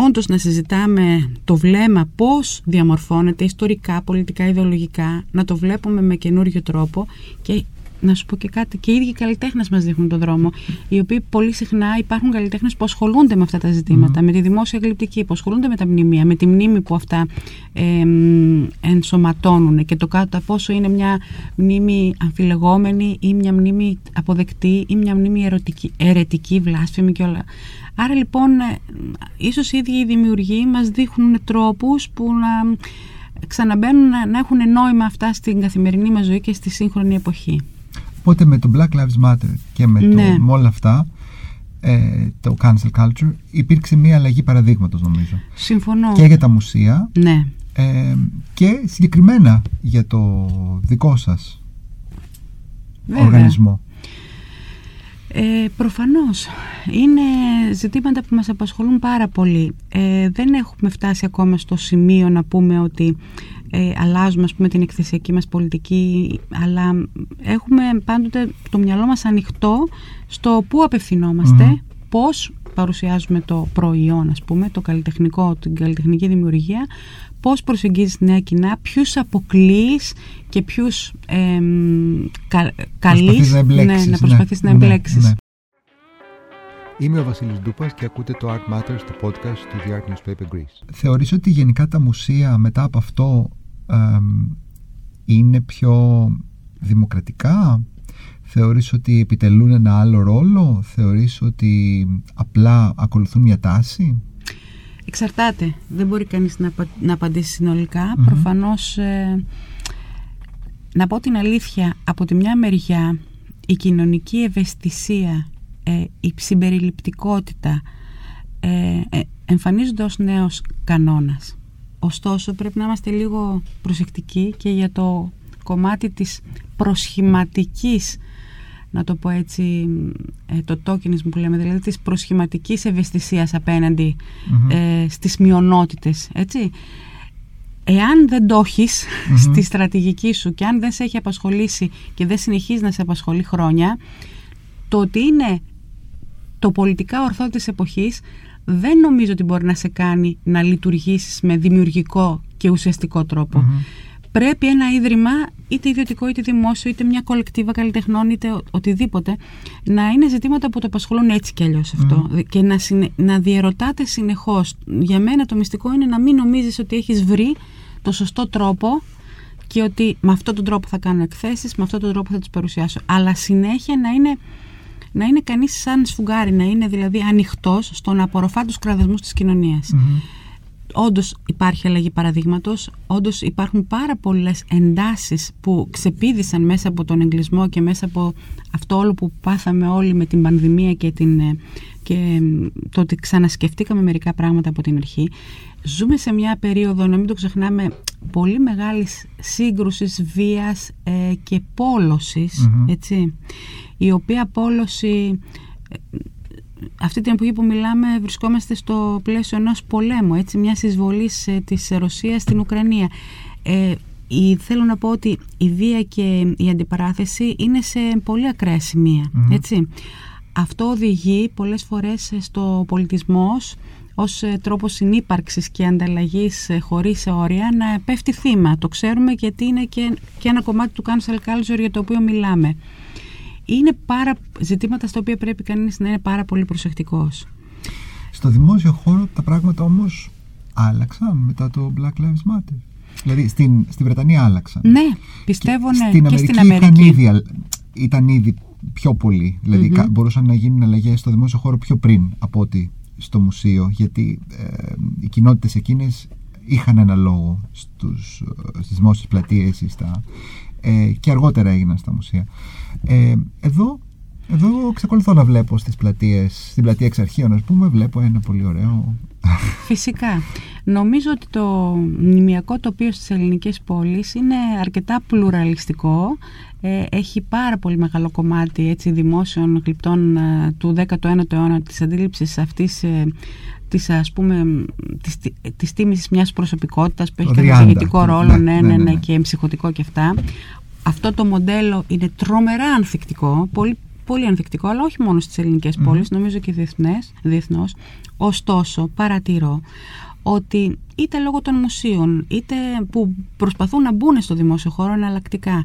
όντως να συζητάμε το βλέμμα πώς διαμορφώνεται ιστορικά, πολιτικά, ιδεολογικά, να το βλέπουμε με καινούριο τρόπο και να σου πω και κάτι, και οι ίδιοι καλλιτέχνες μας δείχνουν τον δρόμο. Οι οποίοι πολύ συχνά υπάρχουν καλλιτέχνες που ασχολούνται με αυτά τα ζητήματα, με τη δημόσια γλυπτική, που ασχολούνται με τα μνημεία, με τη μνήμη που αυτά ε, ενσωματώνουν και το κάτω πόσο είναι μια μνήμη αμφιλεγόμενη ή μια μνήμη αποδεκτή ή μια μνήμη ερωτική, ερετική, βλάσφημη και όλα. Άρα λοιπόν, ε, ίσως οι ίδιοι οι δημιουργοί μας δείχνουν τρόπους που να ξαναμπαίνουν να έχουν νόημα αυτά στην καθημερινή μας ζωή και στη σύγχρονη εποχή. Οπότε με το Black Lives Matter και με, το, ναι. με όλα αυτά ε, το cancel culture υπήρξε μια αλλαγή παραδείγματος νομίζω. Συμφωνώ. Και για τα μουσεία ναι. ε, και συγκεκριμένα για το δικό σας οργανισμό. Ε, προφανώς. Είναι ζητήματα που μας απασχολούν πάρα πολύ. Ε, δεν έχουμε φτάσει ακόμα στο σημείο να πούμε ότι ε, αλλάζουμε ας πούμε, την εκθεσιακή μας πολιτική αλλά έχουμε πάντοτε το μυαλό μας ανοιχτό στο πού απευθυνόμαστε πώς παρουσιάζουμε το προϊόν ας πούμε το καλλιτεχνικό, την καλλιτεχνική δημιουργία πώς προσεγγίζεις νέα κοινά, ποιους αποκλείς και ποιους ε, κα, καλείς να, ναι, να προσπαθείς να ναι, εμπλέξεις. Ναι. Είμαι ο Βασίλης Ντούπας και ακούτε το Art Matters, το podcast του The Art Newspaper Greece. Θεωρείς ότι γενικά τα μουσεία μετά από αυτό είναι πιο δημοκρατικά, θεωρείς ότι επιτελούν ένα άλλο ρόλο, θεωρείς ότι απλά ακολουθούν μια τάση; Εξαρτάται. Δεν μπορεί κανείς να, να απαντήσει συνολικά. Προφανώς, ε, να πω την αλήθεια, από τη μια μεριά η κοινωνική ευαισθησία, ε, η συμπεριληπτικότητα ε, ε, εμφανίζονται ως νέος κανόνας. Ωστόσο πρέπει να είμαστε λίγο προσεκτικοί και για το κομμάτι της προσχηματικής να το πω έτσι, ε, το tokenism που λέμε, δηλαδή της προσχηματικής ευαισθησίας απέναντι ε, στις μειονότητες, έτσι. Εάν δεν το έχεις στη στρατηγική σου και αν δεν σε έχει απασχολήσει και δεν συνεχίζεις να σε απασχολεί χρόνια, το ότι είναι το πολιτικά ορθό της εποχής δεν νομίζω ότι μπορεί να σε κάνει να λειτουργήσεις με δημιουργικό και ουσιαστικό Πρέπει ένα ίδρυμα, είτε ιδιωτικό είτε δημόσιο, είτε μια κολεκτίβα καλλιτεχνών, είτε οτιδήποτε, να είναι ζητήματα που το απασχολούν έτσι κι αλλιώς αυτό. Και να, συνε, να διαρωτάτε συνεχώς. Για μένα το μυστικό είναι να μην νομίζεις ότι έχεις βρει το σωστό τρόπο και ότι με αυτόν τον τρόπο θα κάνω εκθέσεις, με αυτόν τον τρόπο θα τις παρουσιάσω. Αλλά συνέχεια να είναι, να είναι κανείς σαν σφουγγάρι, να είναι δηλαδή ανοιχτός στο να απορροφά τους κραδεσμούς της κοινωνίας. Όντως υπάρχει αλλαγή παραδείγματος. Όντως υπάρχουν πάρα πολλές εντάσεις που ξεπίδησαν μέσα από τον εγκλισμό και μέσα από αυτό όλο που πάθαμε όλοι με την πανδημία και, την, και το ότι ξανασκεφτήκαμε μερικά πράγματα από την αρχή. Ζούμε σε μια περίοδο, να μην το ξεχνάμε, πολύ μεγάλης σύγκρουσης, βίας ε, και πόλωσης, έτσι, η οποία πόλωση ε, αυτή την εποχή που μιλάμε βρισκόμαστε στο πλαίσιο ενός πολέμου, έτσι, μιας εισβολής ε, της Ρωσίας στην Ουκρανία. Ε, η, θέλω να πω ότι η βία και η αντιπαράθεση είναι σε πολύ ακραία έτσι. Αυτό οδηγεί πολλές φορές στο πολιτισμός ως ε, τρόπος συνύπαρξης και ανταλλαγής ε, χωρίς όρια να πέφτει θύμα. Το ξέρουμε γιατί είναι και, και ένα κομμάτι του cancel culture για το οποίο μιλάμε. Είναι πάρα, ζητήματα στα οποία πρέπει κανείς να είναι πάρα πολύ προσεκτικός. Στο δημόσιο χώρο τα πράγματα όμως άλλαξαν μετά το Black Lives Matter. Δηλαδή στην, στη Βρετανία άλλαξαν. Ναι, πιστεύω ναι. Στην και στην Αμερική. Ήταν ήδη, ήταν ήδη πιο πολύ. Δηλαδή mm-hmm. μπορούσαν να γίνουν αλλαγές στο δημόσιο χώρο πιο πριν από ότι στο μουσείο γιατί ε, οι κοινότητες εκείνες είχαν ένα λόγο στους, στις δημόσιες πλατείες στα, ε, και αργότερα έγιναν στα μουσεία. Ε, εδώ, εδώ ξεκολουθώ να βλέπω στις πλατείες, στην πλατεία εξ αρχείων ας πούμε, βλέπω ένα πολύ ωραίο... Φυσικά. Νομίζω ότι το μνημιακό τοπίο στις ελληνικές πόλεις είναι αρκετά πλουραλιστικό. Ε, έχει πάρα πολύ μεγάλο κομμάτι έτσι, δημόσιων γλυπτών ε, του 19ου αιώνα της αντίληψης αυτής ε, της ας πούμε της, της τίμησης μιας προσωπικότητας που έχει καθηγητικό ρόλο. Ναι ναι, ναι, ναι, ναι, και ψυχοτικό και αυτά αυτό το μοντέλο είναι τρομερά ανθεκτικό πολύ, πολύ ανθεκτικό αλλά όχι μόνο στις ελληνικές πόλεις νομίζω και διεθνές, διεθνώς. Ωστόσο παρατηρώ ότι είτε λόγω των μουσείων, είτε που προσπαθούν να μπουν στο δημόσιο χώρο εναλλακτικά,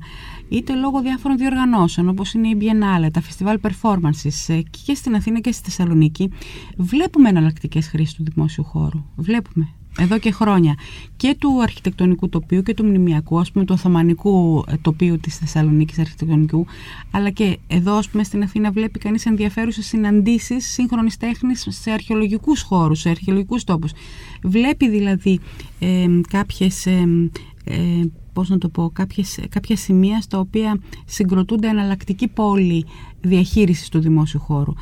είτε λόγω διάφορων διοργανώσεων όπως είναι η Biennale, τα Festival Performances ε, και στην Αθήνα και στη Θεσσαλονίκη, βλέπουμε εναλλακτικές χρήσεις του δημόσιου χώρου. Βλέπουμε εδώ και χρόνια και του αρχιτεκτονικού τοπίου και του μνημιακού, ας πούμε του Οθωμανικού ε, τοπίου της Θεσσαλονίκης αρχιτεκτονικού, αλλά και εδώ ας πούμε στην Αθήνα βλέπει κανείς ενδιαφέρουσες συναντήσεις σύγχρονης τέχνης σε αρχαιολογικούς χώρους, σε αρχαιολογικούς τόπους. Βλέπει δηλαδή ε, κάποιες... Ε, ε, πώς να το πω, κάποιες, κάποια σημεία στα οποία συγκροτούνται εναλλακτική πόλη διαχείρισης του δημόσιου χώρου.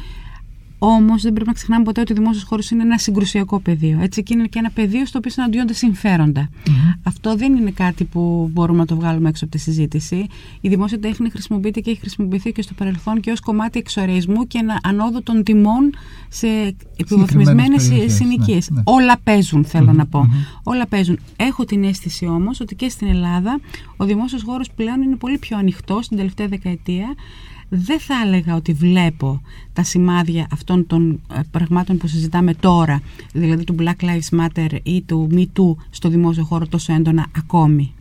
Όμως δεν πρέπει να ξεχνάμε ποτέ ότι ο δημόσιος χώρος είναι ένα συγκρουσιακό πεδίο. Έτσι και είναι και ένα πεδίο στο οποίο συναντιόνται Αυτό δεν είναι κάτι που μπορούμε να το βγάλουμε έξω από τη συζήτηση. Η δημόσια τέχνη χρησιμοποιείται και έχει χρησιμοποιηθεί και στο παρελθόν και ως κομμάτι εξορισμού και ένα ανόδο των τιμών σε υποβαθμισμένες συνοικίε. Ναι, ναι. Όλα παίζουν, να πω. Όλα παίζουν. Έχω την αίσθηση όμως ότι και στην Ελλάδα ο δημόσιος χώρος πλέον είναι πολύ πιο ανοιχτό στην τελευταία δεκαετία δεν θα έλεγα ότι βλέπω τα σημάδια αυτών των ε, πραγμάτων που συζητάμε τώρα, δηλαδή του Black Lives Matter ή του Me Too στο δημόσιο χώρο τόσο έντονα ακόμη.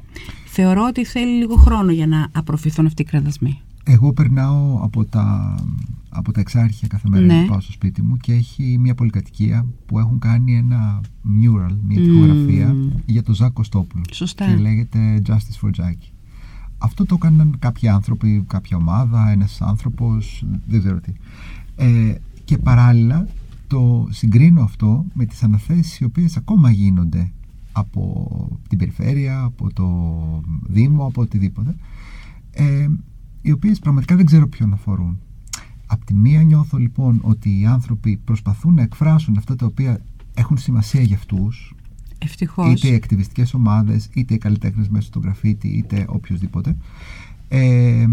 Θεωρώ ότι θέλει λίγο χρόνο για να απροφηθούν αυτοί οι κραδασμοί. Εγώ περνάω από τα, από τα εξάρχεια κάθε μέρα ναι. που πάω στο σπίτι μου και έχει μια πολυκατοικία που έχουν κάνει ένα mural, μια τυπογραφία για τον Ζάκο Κωστόπουλο. Σωστά. Και λέγεται Justice for Jackie. Αυτό το έκαναν κάποιοι άνθρωποι, κάποια ομάδα, ένας άνθρωπος, δεν ξέρω τι. Ε, και παράλληλα το συγκρίνω αυτό με τις αναθέσεις οι οποίες ακόμα γίνονται από την περιφέρεια, από το Δήμο, από οτιδήποτε ε, οι οποίες πραγματικά δεν ξέρω ποιον αφορούν. Απ' τη μία νιώθω λοιπόν ότι οι άνθρωποι προσπαθούν να εκφράσουν αυτά τα οποία έχουν σημασία για αυτούς Ευτυχώς. Είτε οι ακτιβιστικές ομάδες, είτε οι καλλιτέχνες μέσα στο γραφίτι, είτε οποιοδήποτε. Ε,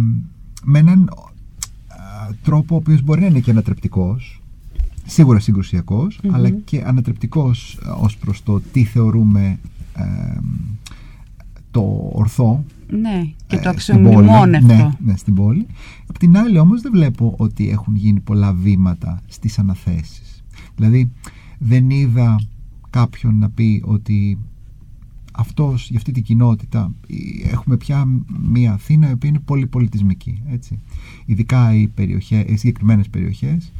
με έναν τρόπο ο οποίος μπορεί να είναι και ανατρεπτικός σίγουρα αλλά και ανατρεπτικός ως προς το τι θεωρούμε το ορθό ναι, και το αξιομνημόνευτο. Ναι, ναι, στην πόλη. Απ' την άλλη όμως δεν βλέπω ότι έχουν γίνει πολλά βήματα στις αναθέσεις. Δηλαδή δεν είδα κάποιον να πει ότι αυτός, για αυτή την κοινότητα έχουμε πια μια Αθήνα η οποία είναι πολύ πολιτισμική έτσι. ειδικά οι, περιοχές, οι συγκεκριμένες περιοχές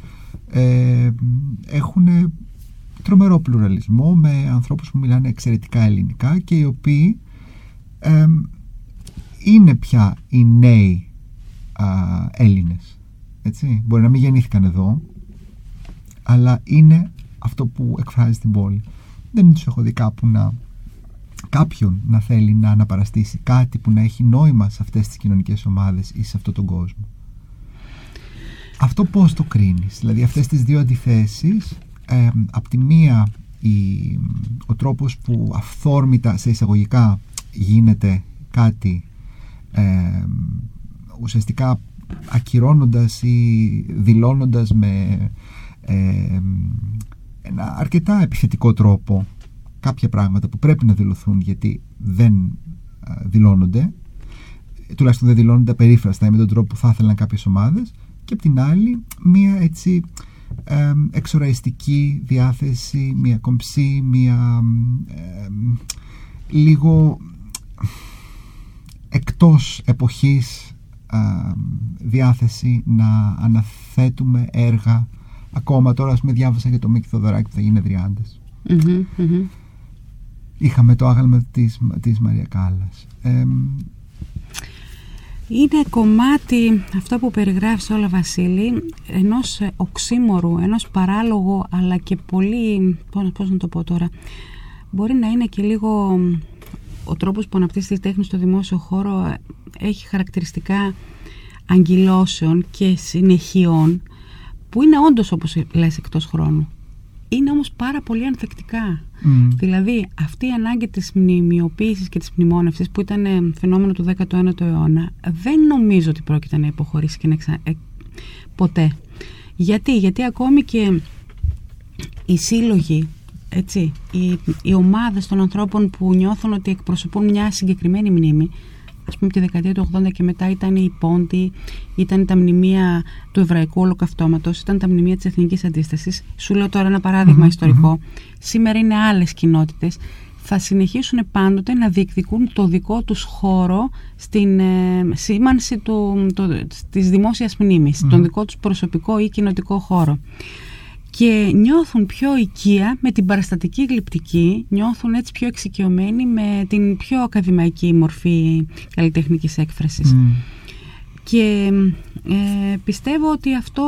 ε, έχουν τρομερό πλουραλισμό με ανθρώπους που μιλάνε εξαιρετικά ελληνικά και οι οποίοι είναι πια οι νέοι α, Έλληνες έτσι. μπορεί να μην γεννήθηκαν εδώ αλλά είναι αυτό που εκφράζει την πόλη δεν τους έχω δει κάπου να κάποιον να θέλει να αναπαραστήσει κάτι που να έχει νόημα σε αυτές τις κοινωνικές ομάδες ή σε αυτόν τον κόσμο. Αυτό πώς το κρίνεις, δηλαδή αυτές τις δύο αντιθέσεις, ε, από τη μία η, ο τρόπος που αυθόρμητα σε εισαγωγικά γίνεται κάτι ε, ουσιαστικά ακυρώνοντας ή δηλώνοντας με ε, ένα αρκετά επιθετικό τρόπο κάποια πράγματα που πρέπει να δηλωθούν γιατί δεν δηλώνονται. Τουλάχιστον δεν δηλώνονται απερίφραστα με τον τρόπο που θα ήθελαν κάποιες ομάδες. Και απ' την άλλη μία έτσι ε, εξοραϊστική διάθεση, μία κομψή, μία λίγο εκτός εποχής διάθεση να αναθέτουμε έργα ακόμα τώρα ας με διάβασα για το Μίκη Θοδωράκη που θα γίνει Δριάντες είχαμε το άγαλμα της, της Μαρία Κάλλας. είναι κομμάτι αυτό που περιγράφεις όλα Βασίλη ενός οξύμορου, ενός παράλογου αλλά και πολύ, πώς, να το πω τώρα μπορεί να είναι και λίγο ο τρόπος που αναπτύσσεται η τέχνη στο δημόσιο χώρο έχει χαρακτηριστικά αγγυλώσεων και συνεχειών που είναι όντως όπως λες εκτός χρόνου είναι όμως πάρα πολύ ανθεκτικά. Δηλαδή αυτή η ανάγκη της μνημειοποίησης και της μνημόνευσης που ήταν ε, φαινόμενο του 19ου αιώνα δεν νομίζω ότι πρόκειται να υποχωρήσει και να εξα... Ε, ποτέ. Γιατί, γιατί ακόμη και οι σύλλογοι, έτσι, οι, οι ομάδες των ανθρώπων που νιώθουν ότι εκπροσωπούν μια συγκεκριμένη μνήμη ας πούμε τη δεκαετία του 80 και μετά ήταν η Πόντι, ήταν τα μνημεία του Εβραϊκού Ολοκαυτώματος, ήταν τα μνημεία της Εθνικής Αντίστασης. Σου λέω τώρα ένα παράδειγμα ιστορικό. Σήμερα είναι άλλες κοινότητες. Θα συνεχίσουν πάντοτε να διεκδικούν το δικό τους χώρο στην ε, σήμανση του, το, της δημόσιας τον δικό τους προσωπικό ή κοινοτικό χώρο και νιώθουν πιο οικία με την παραστατική γλυπτική, νιώθουν έτσι πιο εξοικειωμένοι με την πιο ακαδημαϊκή μορφή καλλιτεχνικής έκφρασης. Και ε, πιστεύω ότι αυτό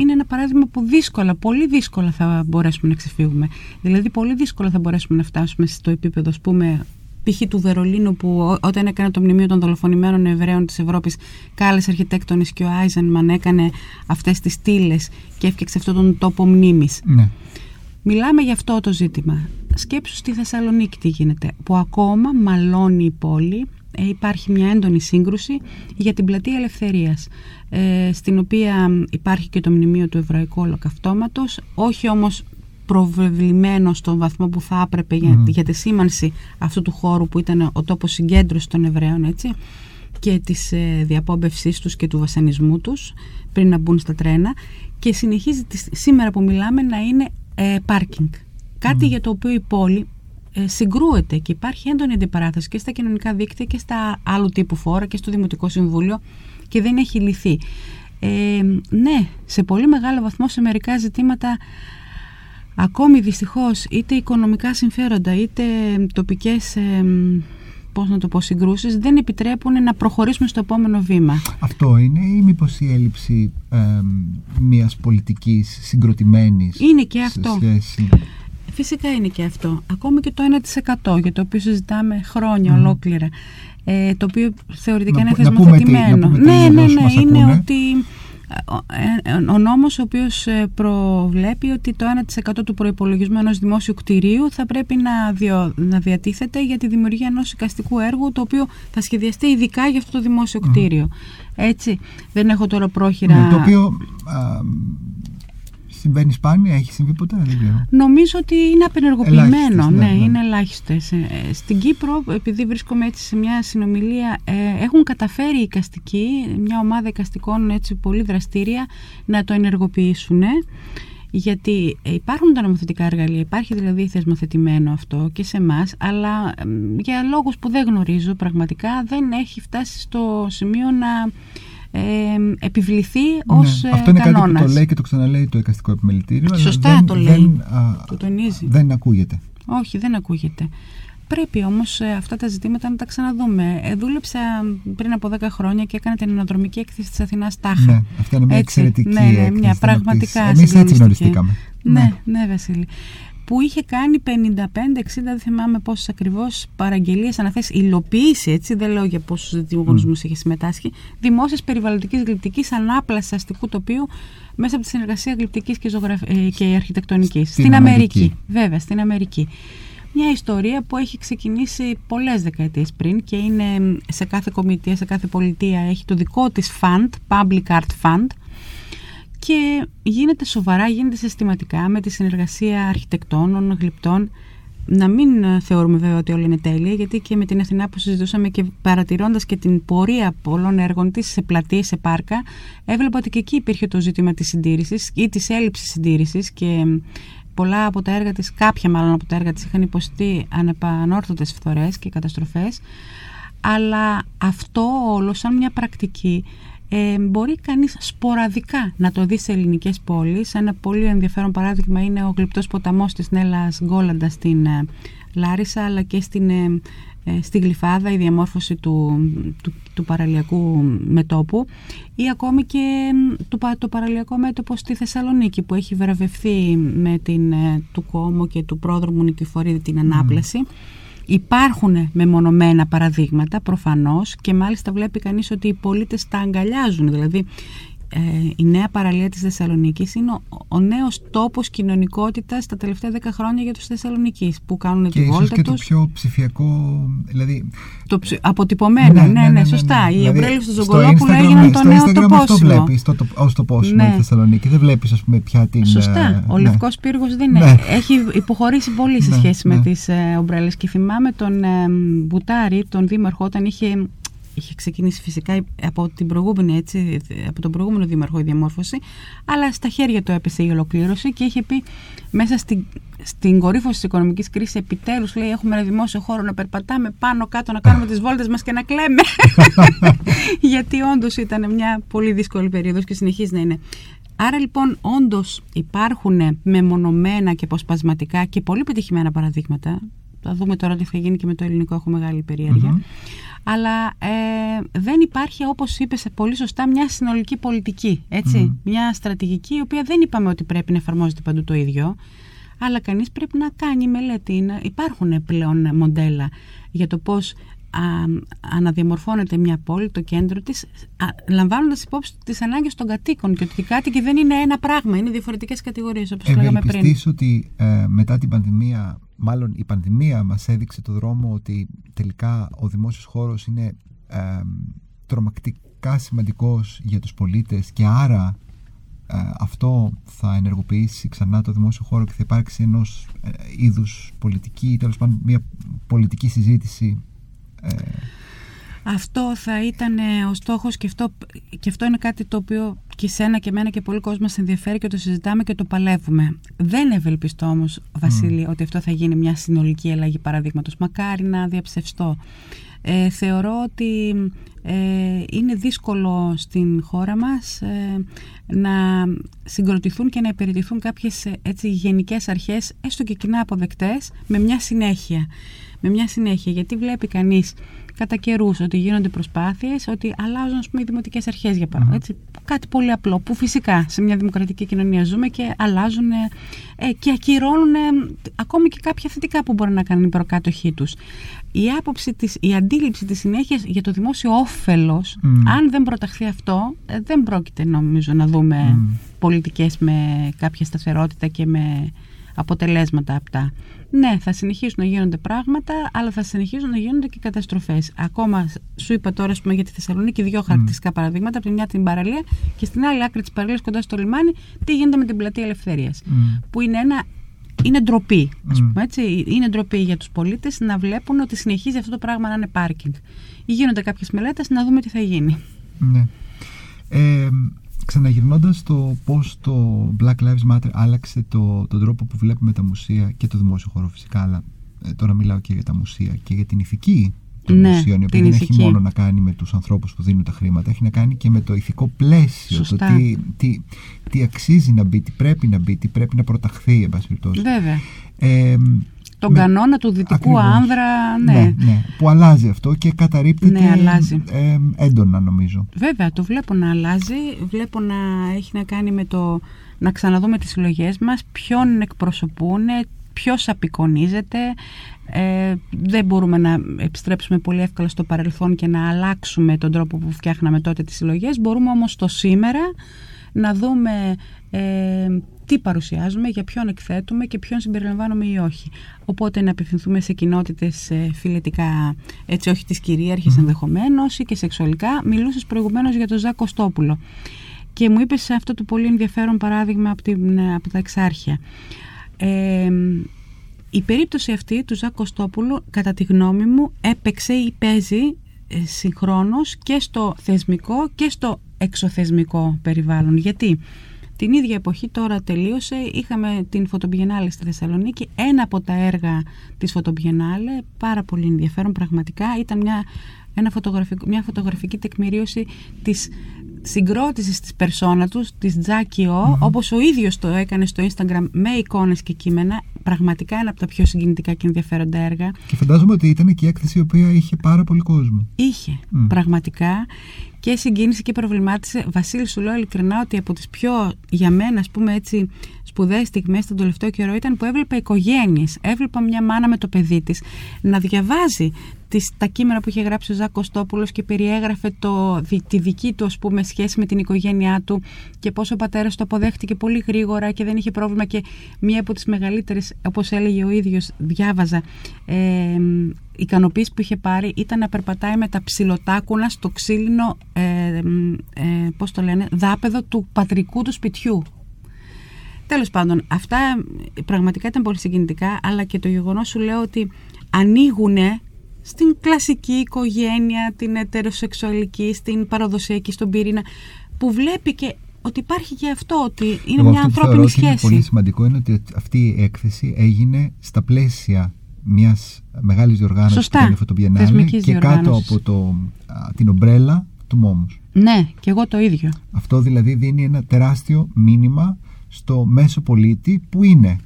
είναι ένα παράδειγμα που δύσκολα, πολύ δύσκολα θα μπορέσουμε να ξεφύγουμε. Δηλαδή πολύ δύσκολα θα μπορέσουμε να φτάσουμε στο επίπεδο, ας πούμε, π.χ. του Βερολίνου που όταν έκανε το μνημείο των δολοφονημένων Εβραίων της Ευρώπης κάλεσε αρχιτέκτονες και ο Άιζενμαν έκανε αυτές τις στήλες και έφτιαξε αυτόν τον τόπο μνήμης. Ναι. Μιλάμε για αυτό το ζήτημα. Σκέψου στη Θεσσαλονίκη τι γίνεται, που ακόμα μαλώνει η πόλη, ε, υπάρχει μια έντονη σύγκρουση για την πλατεία Ελευθερίας, ε, στην οποία υπάρχει και το μνημείο του Εβραϊκού Ολοκαυτώματος, όχι όμως προβλημένο στον βαθμό που θα έπρεπε για, τη σήμανση αυτού του χώρου που ήταν ο τόπος συγκέντρωσης των Εβραίων έτσι, και της ε, διαπόμπευσής τους και του βασανισμού τους πριν να μπουν στα τρένα και συνεχίζει σήμερα που μιλάμε να είναι ε, πάρκινγκ. Κάτι για το οποίο η πόλη ε, συγκρούεται και υπάρχει έντονη αντιπαράθεση και στα κοινωνικά δίκτυα και στα άλλου τύπου φόρα και στο Δημοτικό Συμβούλιο και δεν έχει λυθεί. Ε, ναι, σε πολύ μεγάλο βαθμό σε μερικά ζητήματα ακόμη δυστυχώς είτε οικονομικά συμφέροντα είτε τοπικές ε, πώς να το πω, συγκρούσεις δεν επιτρέπουν να προχωρήσουμε στο επόμενο βήμα. Αυτό είναι ή μήπως η μήπω ε, μιας πολιτικής συγκροτημένης Είναι και αυτό. Σχέση... Φυσικά είναι και αυτό. Ακόμη και το 1% για το οποίο συζητάμε χρόνια ολόκληρα. Ε, το οποίο θεωρητικά είναι θεσμοθετημένο. ναι, ναι, ναι, είναι ότι ο νόμος ο οποίος προβλέπει ότι το 1% του προϋπολογισμού ενός δημόσιου κτηρίου θα πρέπει να, να διατίθεται για τη δημιουργία ενός οικαστικού έργου το οποίο θα σχεδιαστεί ειδικά για αυτό το δημόσιο κτίριο. Έτσι, δεν έχω τώρα πρόχειρα... Ναι, το οποίο Συμβαίνει σπάνια, έχει συμβεί ποτέ, δεν ξέρω. Νομίζω ότι είναι απενεργοποιημένο. ναι, ναι, είναι ελάχιστες. Ε, στην Κύπρο, επειδή βρίσκομαι έτσι σε μια συνομιλία, ε, έχουν καταφέρει οι οικαστικοί, μια ομάδα οικαστικών έτσι πολύ δραστήρια, να το ενεργοποιήσουν. Γιατί υπάρχουν τα νομοθετικά εργαλεία, υπάρχει δηλαδή θεσμοθετημένο αυτό και σε εμάς, αλλά για λόγους που δεν γνωρίζω πραγματικά δεν έχει φτάσει στο σημείο να ε, επιβληθεί ναι, ως ναι. Αυτό είναι κάτι που το λέει και το ξαναλέει το εικαστικό επιμελητήριο. Σωστά δεν, το λέει. το τονίζει. Δεν ακούγεται. Όχι, δεν ακούγεται. Πρέπει όμως ε, αυτά τα ζητήματα να τα ξαναδούμε. Ε, δούλεψα πριν από 10 χρόνια και έκανα την αναδρομική έκθεση της Αθηνάς Τάχα. Ναι, αυτή είναι μια έτσι, εξαιρετική ναι, ναι, μια πραγματικά Εμείς έτσι γνωριστήκαμε. Ναι, ναι, ναι, Βασίλη που είχε κάνει 55-60, δεν θυμάμαι πόσες ακριβώς παραγγελίες, αναθέσει, υλοποίηση, έτσι, δεν λέω για πόσους διαγωνισμού mm. είχε συμμετάσχει, δημόσιας περιβαλλοντικής γλυπτικής ανάπλασης αστικού τοπίου μέσα από τη συνεργασία γλυπτικής και, ζωγραφ... Ε, και αρχιτεκτονικής. Στην, στην Αμερική. Αμερική. Βέβαια, στην Αμερική. Μια ιστορία που έχει ξεκινήσει πολλές δεκαετίες πριν και είναι σε κάθε κομιτεία, σε κάθε πολιτεία έχει το δικό της fund, Public Art Fund, και γίνεται σοβαρά, γίνεται συστηματικά με τη συνεργασία αρχιτεκτώνων, γλυπτών. Να μην ε, θεωρούμε βέβαια ότι όλα είναι τέλεια, γιατί και με την Αθηνά που συζητούσαμε και παρατηρώντας και την πορεία πολλών έργων της σε πλατείες, σε πάρκα, έβλεπα ότι και εκεί υπήρχε το ζήτημα της συντήρησης ή της έλλειψης συντήρησης και πολλά από τα έργα της, κάποια μάλλον από τα έργα της είχαν υποστεί ανεπανόρθωτες φθορές και καταστροφές αλλά αυτό όλο σαν μια πρακτική ε, μπορεί κανείς σποραδικά να το δει σε ελληνικές πόλεις. Ένα πολύ ενδιαφέρον παράδειγμα είναι ο γλυπτός ποταμός της Νέλας Γκόλαντα στην ε, Λάρισα αλλά και στην, ε, ε, στη Γλυφάδα η διαμόρφωση του, του, του παραλιακού μετόπου ή ακόμη και το, το παραλιακό μέτωπο στη Θεσσαλονίκη που έχει βραβευθεί με την, του κόμμο και του πρόδρομου Νικηφορίδη την ανάπλαση. Υπάρχουν μεμονωμένα παραδείγματα προφανώς και μάλιστα βλέπει κανείς ότι οι πολίτες τα αγκαλιάζουν. Δηλαδή ε, η νέα παραλία της Θεσσαλονίκης είναι ο, ο νέος τόπος κοινωνικότητας τα τελευταία δέκα χρόνια για τους Θεσσαλονικείς που κάνουν και τη βόλτα και το πιο ψηφιακό δηλαδή... το ψη... αποτυπωμένο, ναι, ναι, ναι, ναι, ναι σωστά. ναι, ναι. οι δηλαδή, ομπρέλες του Ζωγκολόπουλου έγιναν το νέο τοπόσιμο αυτό βλέπεις το, το, ως τοπόσιμο ναι. η Θεσσαλονίκη. Δεν βλέπεις ας πούμε πια την σωστά, ε, ο ναι. Λευκός Πύργος δεν είναι έχει υποχωρήσει πολύ σε σχέση με τις ε, ομπρέλες. Και θυμάμαι τον ε, Μπουτάρη τον Δήμαρχο όταν είχε είχε ξεκινήσει φυσικά από, την προηγούμενη, έτσι, από τον προηγούμενο δήμαρχο η διαμόρφωση, αλλά στα χέρια του έπεσε η ολοκλήρωση και είχε πει μέσα στην, στην κορύφωση της οικονομικής κρίσης, επιτέλους λέει: Έχουμε ένα δημόσιο χώρο να περπατάμε πάνω κάτω, να κάνουμε τις βόλτες μας και να κλαίμε. Γιατί όντως ήταν μια πολύ δύσκολη περίοδος και συνεχίζει να είναι. Άρα λοιπόν όντως υπάρχουν μεμονωμένα και αποσπασματικά και πολύ πετυχημένα παραδείγματα. Θα δούμε τώρα τι θα γίνει και με το ελληνικό, έχω μεγάλη αλλά ε, δεν υπάρχει όπως είπες πολύ σωστά μια συνολική πολιτική, έτσι, μια στρατηγική η οποία δεν είπαμε ότι πρέπει να εφαρμόζεται παντού το ίδιο αλλά κανείς πρέπει να κάνει μελέτη, να υπάρχουν πλέον μοντέλα για το πώς α, αναδιαμορφώνεται μια πόλη, το κέντρο της, α, λαμβάνοντας υπόψη τις ανάγκες των κατοίκων και ότι οι κάτοικοι δεν είναι ένα πράγμα, είναι διαφορετικές κατηγορίες όπως λέγαμε πριν. ότι ε, μετά την πανδημία μάλλον η πανδημία μας έδειξε το δρόμο ότι τελικά ο δημόσιος χώρος είναι ε, τρομακτικά σημαντικός για τους πολίτες και άρα ε, αυτό θα ενεργοποιήσει ξανά το δημόσιο χώρο και θα υπάρξει ενός ε, είδους πολιτική ή τέλος πάντων μια πολιτική συζήτηση ε, αυτό θα ήταν ο στόχος και αυτό, και αυτό είναι κάτι το οποίο και σένα και εμένα και πολύ κόσμο μας ενδιαφέρει και το συζητάμε και το παλεύουμε. Δεν ευελπιστώ όμως, Βασίλη, ότι αυτό θα γίνει μια συνολική αλλαγή παραδείγματος. Μακάρι να διαψευστώ. Ε, θεωρώ ότι ε, είναι δύσκολο στην χώρα μας ε, να συγκροτηθούν και να υπηρετηθούν κάποιες έτσι, γενικές αρχές, έστω και κοινά αποδεκτές, με μια συνέχεια. Με μια συνέχεια, γιατί βλέπει κανείς κατά καιρούς, ότι γίνονται προσπάθειες, ότι αλλάζουν ας πούμε, οι δημοτικές αρχές για παράδειγμα. Κάτι πολύ απλό που φυσικά σε μια δημοκρατική κοινωνία ζούμε και αλλάζουν ε, και ακυρώνουν ε, ακόμη και κάποια θετικά που μπορεί να κάνουν οι προκάτοχοί τους. Η άποψη της, η αντίληψη της συνέχειας για το δημόσιο όφελος, αν δεν προταχθεί αυτό, ε, δεν πρόκειται νομίζω να δούμε mm. πολιτικές με κάποια σταθερότητα και με αποτελέσματα αυτά. Ναι, θα συνεχίσουν να γίνονται πράγματα, αλλά θα συνεχίσουν να γίνονται και καταστροφές. Ακόμα σου είπα τώρα πούμε, για τη Θεσσαλονίκη δύο χαρακτηριστικά παραδείγματα. Από τη μια την παραλία και στην άλλη άκρη της παραλίας κοντά στο λιμάνι, τι γίνεται με την πλατεία Ελευθερίας. Που είναι ένα. Είναι ντροπή, ας πούμε, έτσι. Είναι ντροπή για τους πολίτες να βλέπουν ότι συνεχίζει αυτό το πράγμα να είναι πάρκινγκ. Γίνονται κάποιες μελέτες να δούμε τι θα γίνει. Ναι. Ε, Ξαναγυρνώντας το πώς το Black Lives Matter άλλαξε το, τον τρόπο που βλέπουμε τα μουσεία και το δημόσιο χώρο φυσικά, αλλά ε, τώρα μιλάω και για τα μουσεία και για την ηθική των ναι, μουσείων, η οποία δεν έχει μόνο να κάνει με τους ανθρώπους που δίνουν τα χρήματα, έχει να κάνει και με το ηθικό πλαίσιο. Το τι, τι, τι αξίζει να μπει, τι πρέπει να μπει, τι πρέπει να προταχθεί, εν πάση περιπτώσει. Βέβαια. Ε, τον με... κανόνα του δυτικού Ακριβώς. άνδρα. Ναι. ναι. Ναι, Που αλλάζει αυτό και καταρρύπτεται ναι, αλλάζει. Ε, έντονα νομίζω. Βέβαια, το βλέπω να αλλάζει. Βλέπω να έχει να κάνει με το να ξαναδούμε τις συλλογές μας, ποιον εκπροσωπούν, ποιος απεικονίζεται. Ε, δεν μπορούμε να επιστρέψουμε πολύ εύκολα στο παρελθόν και να αλλάξουμε τον τρόπο που φτιάχναμε τότε τις συλλογές. Μπορούμε όμως το σήμερα να δούμε ε, τι παρουσιάζουμε, για ποιον εκθέτουμε και ποιον συμπεριλαμβάνουμε ή όχι. Οπότε να απευθυνθούμε σε κοινότητες ε, φιλετικά, έτσι όχι τη κυρίαρχη mm. ενδεχομένως ή και σεξουαλικά. Μιλούσες προηγουμένως για τον Ζακ Κωστόπουλο. Και μου είπες σε αυτό το πολύ ενδιαφέρον παράδειγμα από, την, από τα εξάρχεια. Ε, η περίπτωση αυτή του Ζακ Κωστόπουλου, κατά τη γνώμη μου, έπαιξε ή παίζει ε, συγχρόνως και στο θεσμικό και στο εξωθεσμικό περιβάλλον. Γιατί; Την ίδια εποχή τώρα τελείωσε, είχαμε την Φωτομπιενάλε στη Θεσσαλονίκη. Ένα από τα έργα της Φωτομπιενάλε, πάρα πολύ ενδιαφέρον πραγματικά, ήταν μια, ένα φωτογραφικό, μια φωτογραφική τεκμηρίωση της συγκρότησης της περσόνα τους, της Τζάκι Ο, όπως ο ίδιος το έκανε στο Instagram με εικόνες και κείμενα, πραγματικά ένα από τα πιο συγκινητικά και ενδιαφέροντα έργα. Και φαντάζομαι ότι ήταν και η έκθεση η οποία είχε πάρα πολύ κόσμο. Είχε, πραγματικά και συγκίνησε και προβλημάτισε. Βασίλη, σου λέω ειλικρινά ότι από τις πιο για μένα, ας πούμε έτσι, σπουδαίες στιγμές τον τελευταίο καιρό ήταν που έβλεπα οικογένειες. Έβλεπα μια μάνα με το παιδί της να διαβάζει τις, τα κείμενα που είχε γράψει ο Ζακ Κωστόπουλος και περιέγραφε το, τη δική του ας πούμε, σχέση με την οικογένειά του και πόσο ο πατέρας το αποδέχτηκε πολύ γρήγορα και δεν είχε πρόβλημα και μία από τις μεγαλύτερες, όπως έλεγε ο ίδιος, διάβαζα, ε, ικανοποίηση που είχε πάρει ήταν να περπατάει με τα ψιλοτάκουνα στο ξύλινο, ε, ε, πώς το λένε, δάπεδο του πατρικού του σπιτιού. Τέλος πάντων, αυτά πραγματικά ήταν πολύ συγκινητικά, αλλά και το γεγονός σου λέω ότι ανοίγουν στην κλασική οικογένεια, την ετεροσεξουαλική, στην παραδοσιακή, στον πυρήνα, που βλέπει και ότι υπάρχει και αυτό, ότι είναι Εγώ μια αυτό ανθρώπινη θεωρώ σχέση. Είναι πολύ σημαντικό είναι ότι αυτή η έκθεση έγινε στα πλαίσια μιας μεγάλης διοργάνωσης που ήταν και κάτω από το, την ομπρέλα του Μόμους. Ναι, και εγώ το ίδιο. Αυτό δηλαδή δίνει ένα τεράστιο μήνυμα στο μέσο πολίτη που είναι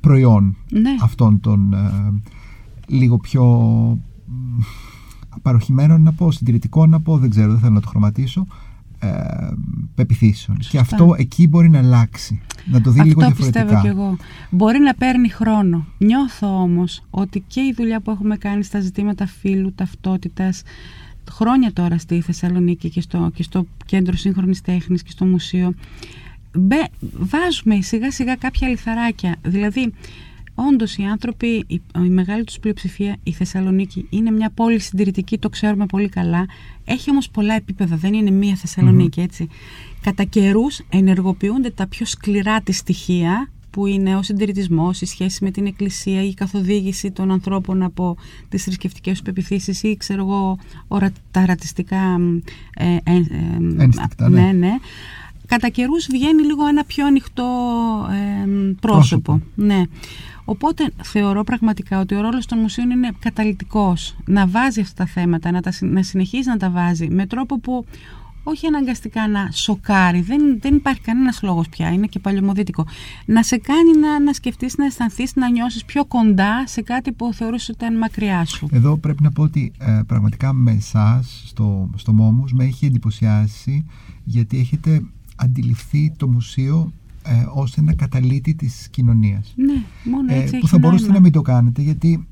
προϊόν ναι. αυτών των ε, λίγο πιο παροχημένο να πω, συντηρητικό να πω, δεν ξέρω, δεν θέλω να το χρωματίσω, ε, πεπιθήσεων. Και αυτό εκεί μπορεί να αλλάξει, να το δει αυτό λίγο διαφορετικά. Αυτό πιστεύω κι εγώ. Μπορεί να παίρνει χρόνο. Νιώθω όμως ότι και η δουλειά που έχουμε κάνει στα ζητήματα φύλου, ταυτότητας, χρόνια τώρα στη Θεσσαλονίκη και στο, και στο Κέντρο Σύγχρονης Τέχνης και στο Μουσείο, μπε, βάζουμε σιγά σιγά κάποια λιθαράκια. Δηλαδή, Όντως οι άνθρωποι, η, η μεγάλη τους πλειοψηφία, η Θεσσαλονίκη, είναι μια πόλη συντηρητική, το ξέρουμε πολύ καλά. Έχει όμως πολλά επίπεδα, δεν είναι μία έτσι. Κατά καιρούς ενεργοποιούνται τα πιο σκληρά της στοιχεία, που είναι ο συντηρητισμός, η σχέση με την εκκλησία, η καθοδήγηση των ανθρώπων από τις θρησκευτικές τους πεπιθήσεις ή ξέρω εγώ, τα ρατσιστικά. Ε, ε, ε, Ένστικτα, ναι. ναι, ναι κατά καιρούς βγαίνει λίγο ένα πιο ανοιχτό πρόσωπο. πρόσωπο. Ναι. Οπότε θεωρώ πραγματικά ότι ο ρόλος των μουσείων είναι καταλητικός. Να βάζει αυτά τα θέματα, να, τα, να συνεχίζει να τα βάζει με τρόπο που όχι αναγκαστικά να σοκάρει, δεν, δεν υπάρχει κανένας λόγος πια, είναι και παλαιομοδίτικο, να σε κάνει να, να σκεφτείς, να αισθανθείς, να νιώσεις πιο κοντά σε κάτι που θεωρούσε ότι ήταν μακριά σου. Εδώ πρέπει να πω ότι ε, πραγματικά με εσάς στο, στο Μόμους με έχει εντυπωσιάσει γιατί έχετε αντιληφθεί το μουσείο ε, ως ένα καταλήτη της κοινωνίας. Ναι, μόνο έτσι ε, Που θα μπορούσατε να μην το κάνετε γιατί ε,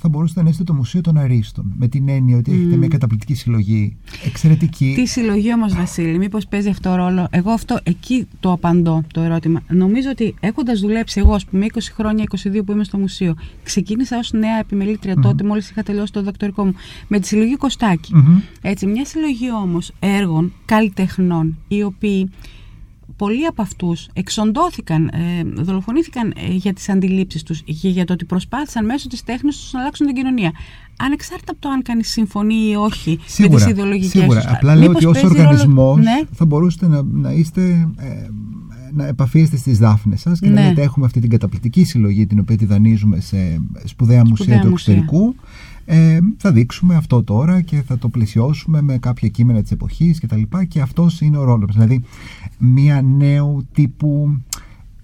θα μπορούσατε να είστε το Μουσείο των Αρίστων. Με την έννοια ότι έχετε μια καταπληκτική συλλογή. Εξαιρετική. Τι συλλογή όμως, Βασίλη, μήπως παίζει αυτό ρόλο; Εγώ αυτό εκεί το απαντώ το ερώτημα. Νομίζω ότι έχοντας δουλέψει εγώ, ας πούμε, 20 χρόνια, 22 που είμαι στο μουσείο, ξεκίνησα ως νέα επιμελήτρια mm-hmm. τότε, μόλις είχα τελειώσει το δακτορικό μου, με τη συλλογή Κωστάκη. Έτσι, μια συλλογή όμως έργων καλλιτεχνών, οι οποίοι πολλοί από αυτούς εξοντώθηκαν, ε, δολοφονήθηκαν ε, για τις αντιλήψεις τους και για το ότι προσπάθησαν μέσω της τέχνης τους να αλλάξουν την κοινωνία. Ανεξάρτητα από το αν κάνει συμφωνεί ή όχι σίγουρα, με τις ιδεολογικές Σίγουρα. Τους. Απλά λέω ότι ως οργανισμός ναι. θα μπορούσατε να, να είστε... Ε, να επαφίεστε στις δάφνες σας και ναι. να λέτε έχουμε αυτή την καταπληκτική συλλογή την οποία τη δανείζουμε σε σπουδαία μουσεία του εξωτερικού ε, θα δείξουμε αυτό τώρα και θα το πλαισιώσουμε με κάποια κείμενα της εποχής και τα λοιπά και αυτός είναι ο ρόλος δηλαδή μια νέου τύπου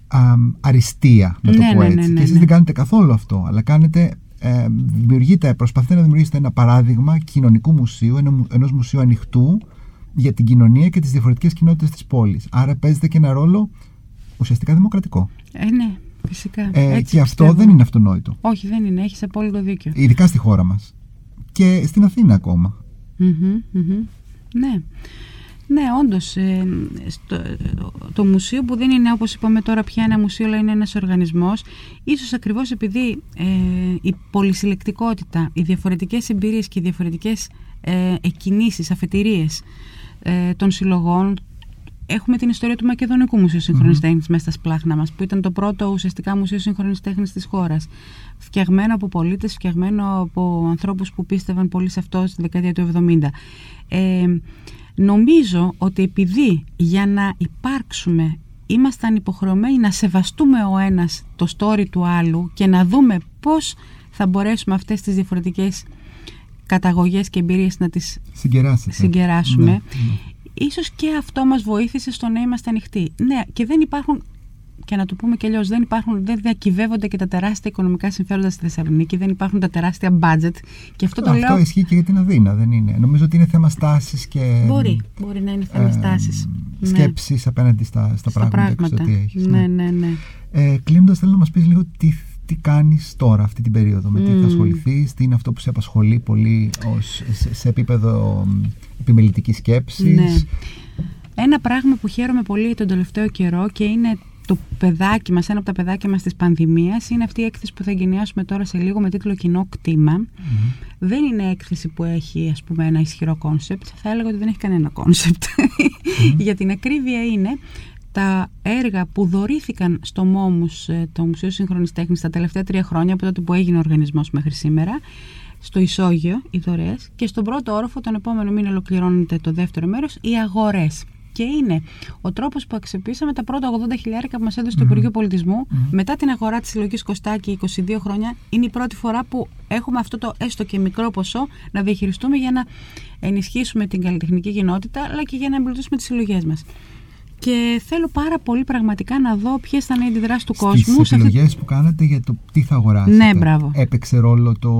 α, αριστεία να το ναι, πω ναι, έτσι. ναι, ναι, και εσείς ναι. δεν κάνετε καθόλου αυτό αλλά κάνετε ε, δημιουργείτε, προσπαθείτε να δημιουργήσετε ένα παράδειγμα κοινωνικού μουσείου ενό, ενός μουσείου ανοιχτού για την κοινωνία και τις διαφορετικές κοινότητες της πόλης. Άρα παίζετε και ένα ρόλο ουσιαστικά δημοκρατικό. Ε, ναι, φυσικά. ε, Έτσι και αυτό πιστεύω. δεν είναι αυτονόητο Όχι, δεν είναι. Έχεις απόλυτο δίκιο. ειδικά στη χώρα μας και στην Αθήνα ακόμα Μμμ, μμμ. Ναι. Ναι, όντως. το μουσείο που δεν είναι, όπως είπαμε τώρα, πια ένα μουσείο, αλλά είναι ένας οργανισμός, ίσως ακριβώς επειδή ε, η πολυσυλλεκτικότητα, οι διαφορετικές εμπειρίες και οι διαφορετικές ε, εκκινήσεις, αφετηρίες ε, των συλλογών. Έχουμε την ιστορία του Μακεδονικού Μουσείου Σύγχρονης mm-hmm. Τέχνης μέσα στα σπλάχνα μας, που ήταν το πρώτο ουσιαστικά μουσείο σύγχρονης τέχνης της χώρας. Φτιαγμένο από πολίτες, φτιαγμένο από ανθρώπους που πίστευαν πολύ σε αυτό στη δεκαετία του 70. Ε, Νομίζω ότι επειδή για να υπάρξουμε ήμασταν υποχρεωμένοι να σεβαστούμε ο ένας το story του άλλου και να δούμε πώς θα μπορέσουμε αυτές τις διαφορετικές καταγωγές και εμπειρίες να τις Συγκεράσετε. συγκεράσουμε. Ναι, ναι. Ίσως και αυτό μας βοήθησε στο να είμαστε ανοιχτοί. Ναι, και δεν υπάρχουν και να το πούμε και αλλιώς, δεν υπάρχουν, δεν διακυβεύονται και τα τεράστια οικονομικά συμφέροντα στη Θεσσαλονίκη, δεν υπάρχουν τα τεράστια budget. Και αυτό το Αυτό λέω. ισχύει και για την Αθήνα, δεν είναι. Νομίζω ότι είναι θέμα στάσης και. Μπορεί, μπορεί να είναι θέμα στάσης. Σκέψης απέναντι στα, στα, Στα πράγματα, πράγματα. έξω τι έχεις, Ναι, ναι, ναι. Ε, Κλείνοντας, θέλω να μας πεις λίγο τι, τι κάνεις τώρα, αυτή την περίοδο, με τι θα Μμμ. ασχοληθείς, τι είναι αυτό που σε απασχολεί πολύ ως, σε, σε επίπεδο επιμελητικής σκέψης. Ναι. Ένα πράγμα που χαίρομαι πολύ τον τελευταίο καιρό και είναι το παιδάκι μας, ένα από τα παιδάκια μας της πανδημίας είναι αυτή η έκθεση που θα εγκαινιάσουμε τώρα σε λίγο με τίτλο Κοινό κτήμα. Δεν είναι έκθεση που έχει ας πούμε ένα ισχυρό concept, θα έλεγα ότι δεν έχει κανένα concept. Για την ακρίβεια είναι τα έργα που δωρήθηκαν στο ΜΟΜΟΥΣ, ε, το Μουσείο Σύγχρονης Τέχνης, τα τελευταία τρία χρόνια, από τότε που έγινε ο οργανισμός μέχρι σήμερα, στο Ισόγειο, οι δωρεές, και στον πρώτο όροφο, τον επόμενο μήνα ολοκληρώνεται το δεύτερο μέρος, οι αγορές. Και είναι ο τρόπος που αξιοποιήσαμε τα πρώτα 80 χιλιάρικα που μας έδωσε το Υπουργείο Πολιτισμού μετά την αγορά της συλλογής Κωστάκη 22 χρόνια. Είναι η πρώτη φορά που έχουμε αυτό το έστω και μικρό ποσό να διαχειριστούμε για να ενισχύσουμε την καλλιτεχνική κοινότητα αλλά και για να εμπλουτίσουμε τις συλλογές μας. Και θέλω πάρα πολύ πραγματικά να δω ποιες θα είναι οι αντιδράσεις του κόσμου. Στις σε αυτή- επιλογές που κάνατε για το τι θα αγοράσετε. Ναι, μπράβο. Έπαιξε ρόλο το...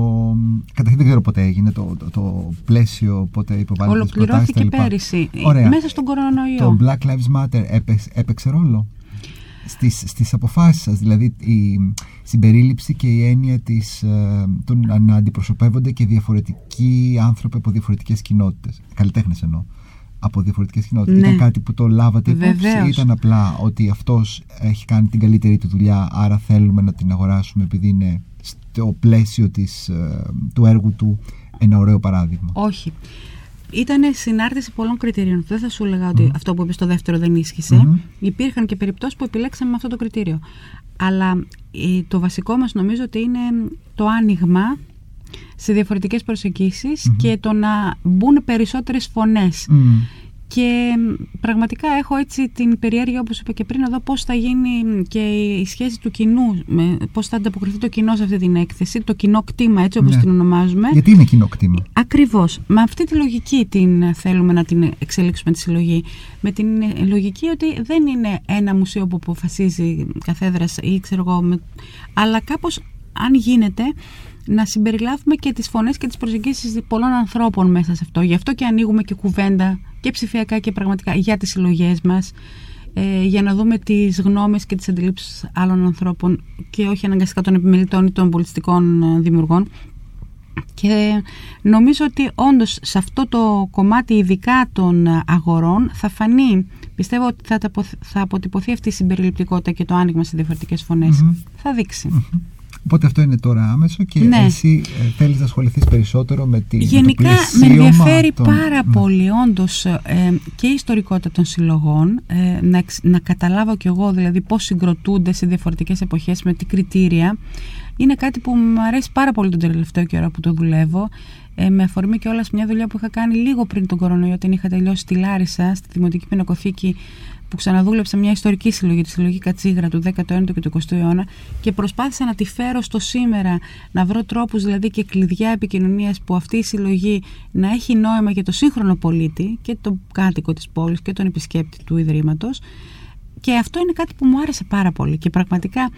Καταρχήν δεν ξέρω πότε έγινε το, το, το πλαίσιο, πότε υποβάλλετε τις προτάσεις Ολοκληρώθηκε κτλ. πέρυσι, Ωραία. μέσα στον κορονοϊό. Το Black Lives Matter έπαιξε, έπαιξε ρόλο; Στις, στις αποφάσεις σας, δηλαδή η συμπερίληψη και η έννοια της, ε, το να να αντιπροσωπεύονται και διαφορετικοί άνθρωποι από διαφορετικές κοινότητες, καλλιτέχνες εννοώ, από διαφορετικές κοινότητες. Ναι. Ήταν κάτι που το λάβατε υπόψη Βεβαίως. ή ήταν απλά ότι αυτός έχει κάνει την καλύτερη του δουλειά, άρα θέλουμε να την αγοράσουμε επειδή είναι στο πλαίσιο της, ε, του έργου του ένα ωραίο παράδειγμα. Όχι. Ήταν συνάρτηση πολλών κριτηρίων. Δεν θα σου έλεγα ότι αυτό που είπες στο δεύτερο δεν ίσχυσε. Μμμ. Υπήρχαν και περιπτώσεις που επιλέξαμε με αυτό το κριτήριο. Αλλά ε, το βασικό μας νομίζω ότι είναι το άνοιγμα σε διαφορετικές προσεγγίσεις και το να μπουν περισσότερες φωνές. Μμ. και πραγματικά έχω έτσι την περιέργεια όπως είπα και πριν να δω πώς θα γίνει και η σχέση του κοινού, πώς θα ανταποκριθεί το κοινό σε αυτή την έκθεση, το κοινό κτήμα έτσι όπως ναι. την ονομάζουμε. Γιατί είναι κοινό κτήμα; Ακριβώς. Με αυτή τη λογική την θέλουμε να την εξελίξουμε τη συλλογή. Με την λογική ότι δεν είναι ένα μουσείο που αποφασίζει καθέδρας ή ξέρω εγώ, αλλά κάπως αν γίνεται να συμπεριλάβουμε και τις φωνές και τις προσεγγίσεις πολλών ανθρώπων μέσα σε αυτό. Γι' αυτό και ανοίγουμε και κουβέντα και ψηφιακά και πραγματικά για τις συλλογές μας ε, για να δούμε τις γνώμες και τις αντιλήψεις άλλων ανθρώπων και όχι αναγκαστικά των επιμελητών ή των πολιτιστικών ε, δημιουργών και νομίζω ότι όντως σε αυτό το κομμάτι ειδικά των αγορών θα φανεί, πιστεύω ότι θα, θα αποτυπωθεί αυτή η συμπεριληπτικότητα και το άνοιγμα σε διαφορετικές Θα δείξει. Οπότε αυτό είναι τώρα άμεσο και ναι. εσύ ε, θέλεις να ασχοληθείς περισσότερο με τη Γενικά με, ενδιαφέρει πάρα ναι. πολύ όντως ε, και η ιστορικότητα των συλλογών ε, να, να καταλάβω κι εγώ δηλαδή πώς συγκροτούνται σε διαφορετικές εποχές με τι κριτήρια είναι κάτι που μου αρέσει πάρα πολύ τον τελευταίο καιρό που το δουλεύω ε, με αφορμή και όλα μια δουλειά που είχα κάνει λίγο πριν τον κορονοϊό όταν είχα τελειώσει στη Λάρισα στη Δημοτική Πινακοθήκη που ξαναδούλεψα μια ιστορική συλλογή, τη συλλογή Κατσίγρα του 19ου και του 20ου αιώνα και προσπάθησα να τη φέρω στο σήμερα, να βρω τρόπους δηλαδή και κλειδιά επικοινωνίας που αυτή η συλλογή να έχει νόημα για το σύγχρονο πολίτη και τον κάτοικο της πόλης και τον επισκέπτη του Ιδρύματος και αυτό είναι κάτι που μου άρεσε πάρα πολύ και πραγματικά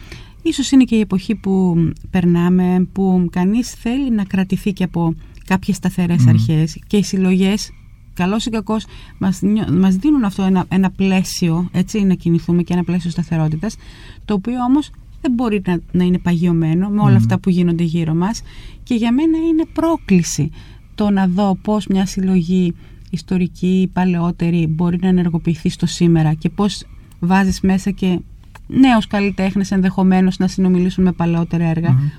ίσως είναι και η εποχή που περνάμε που κανείς θέλει να κρατηθεί και από κάποιες σταθερές mm. αρχές και οι συλλογές καλός ή κακός μας, μας δίνουν αυτό ένα, ένα πλαίσιο έτσι να κινηθούμε και ένα πλαίσιο σταθερότητας το οποίο όμως δεν μπορεί να, να είναι παγιωμένο με όλα αυτά που γίνονται γύρω μας. Και για μένα είναι πρόκληση το να δω πώς μια συλλογή ιστορική, παλαιότερη μπορεί να ενεργοποιηθεί στο σήμερα και πώς βάζεις μέσα και νέους καλλιτέχνες ενδεχομένως να συνομιλήσουν με παλαιότερα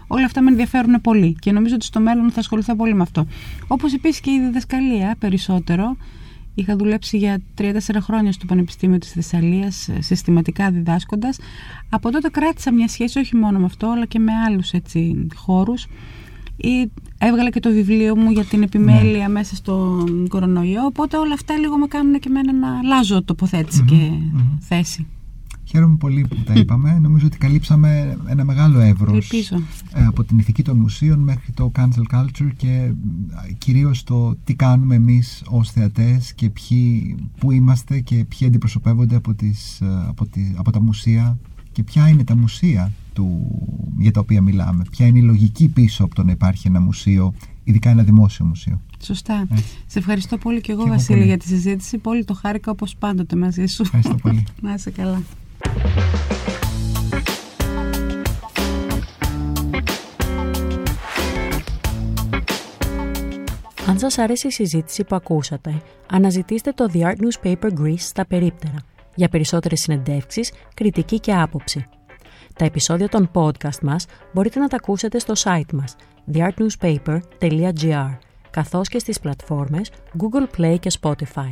Όλα αυτά με ενδιαφέρουν πολύ και νομίζω ότι στο μέλλον θα ασχοληθώ πολύ με αυτό. Όπως επίσης και η διδασκαλία περισσότερο. Είχα δουλέψει για 3-4 χρόνια στο Πανεπιστήμιο της Θεσσαλίας συστηματικά διδάσκοντας. Από τότε κράτησα μια σχέση όχι μόνο με αυτό αλλά και με άλλους έτσι, χώρους. Ή έβγαλα και το βιβλίο μου για την επιμέλεια ναι. μέσα στον κορονοϊό οπότε όλα αυτά λίγο με κάνουν και εμένα να αλλάζω και θέση. Χαίρομαι πολύ που τα είπαμε. Νομίζω ότι καλύψαμε ένα μεγάλο εύρος ε, από την ηθική των μουσείων μέχρι το cancel culture και ε, κυρίως το τι κάνουμε εμείς ως θεατές και ποιοι, που είμαστε και ποιοι αντιπροσωπεύονται από, τις, ε, από, από τα μουσεία και ποια είναι τα μουσεία του, για τα οποία μιλάμε. Ποια είναι η λογική πίσω από το να υπάρχει ένα μουσείο, ειδικά ένα δημόσιο μουσείο. Σωστά. Σε ευχαριστώ πολύ και εγώ, Βασίλη, για τη συζήτηση. Πολύ το χάρηκα όπως πάντοτε μαζί σου. Ευχαριστώ πολύ. να είσαι καλά. Αν σας αρέσει η συζήτηση που ακούσατε, αναζητήστε το The Art Newspaper Greece στα περίπτερα για περισσότερες συνεντεύξεις, κριτική και άποψη. Τα επεισόδια των podcast μας μπορείτε να τα ακούσετε στο site μας theartnewspaper.gr καθώς και στις πλατφόρμες Google Play και Spotify.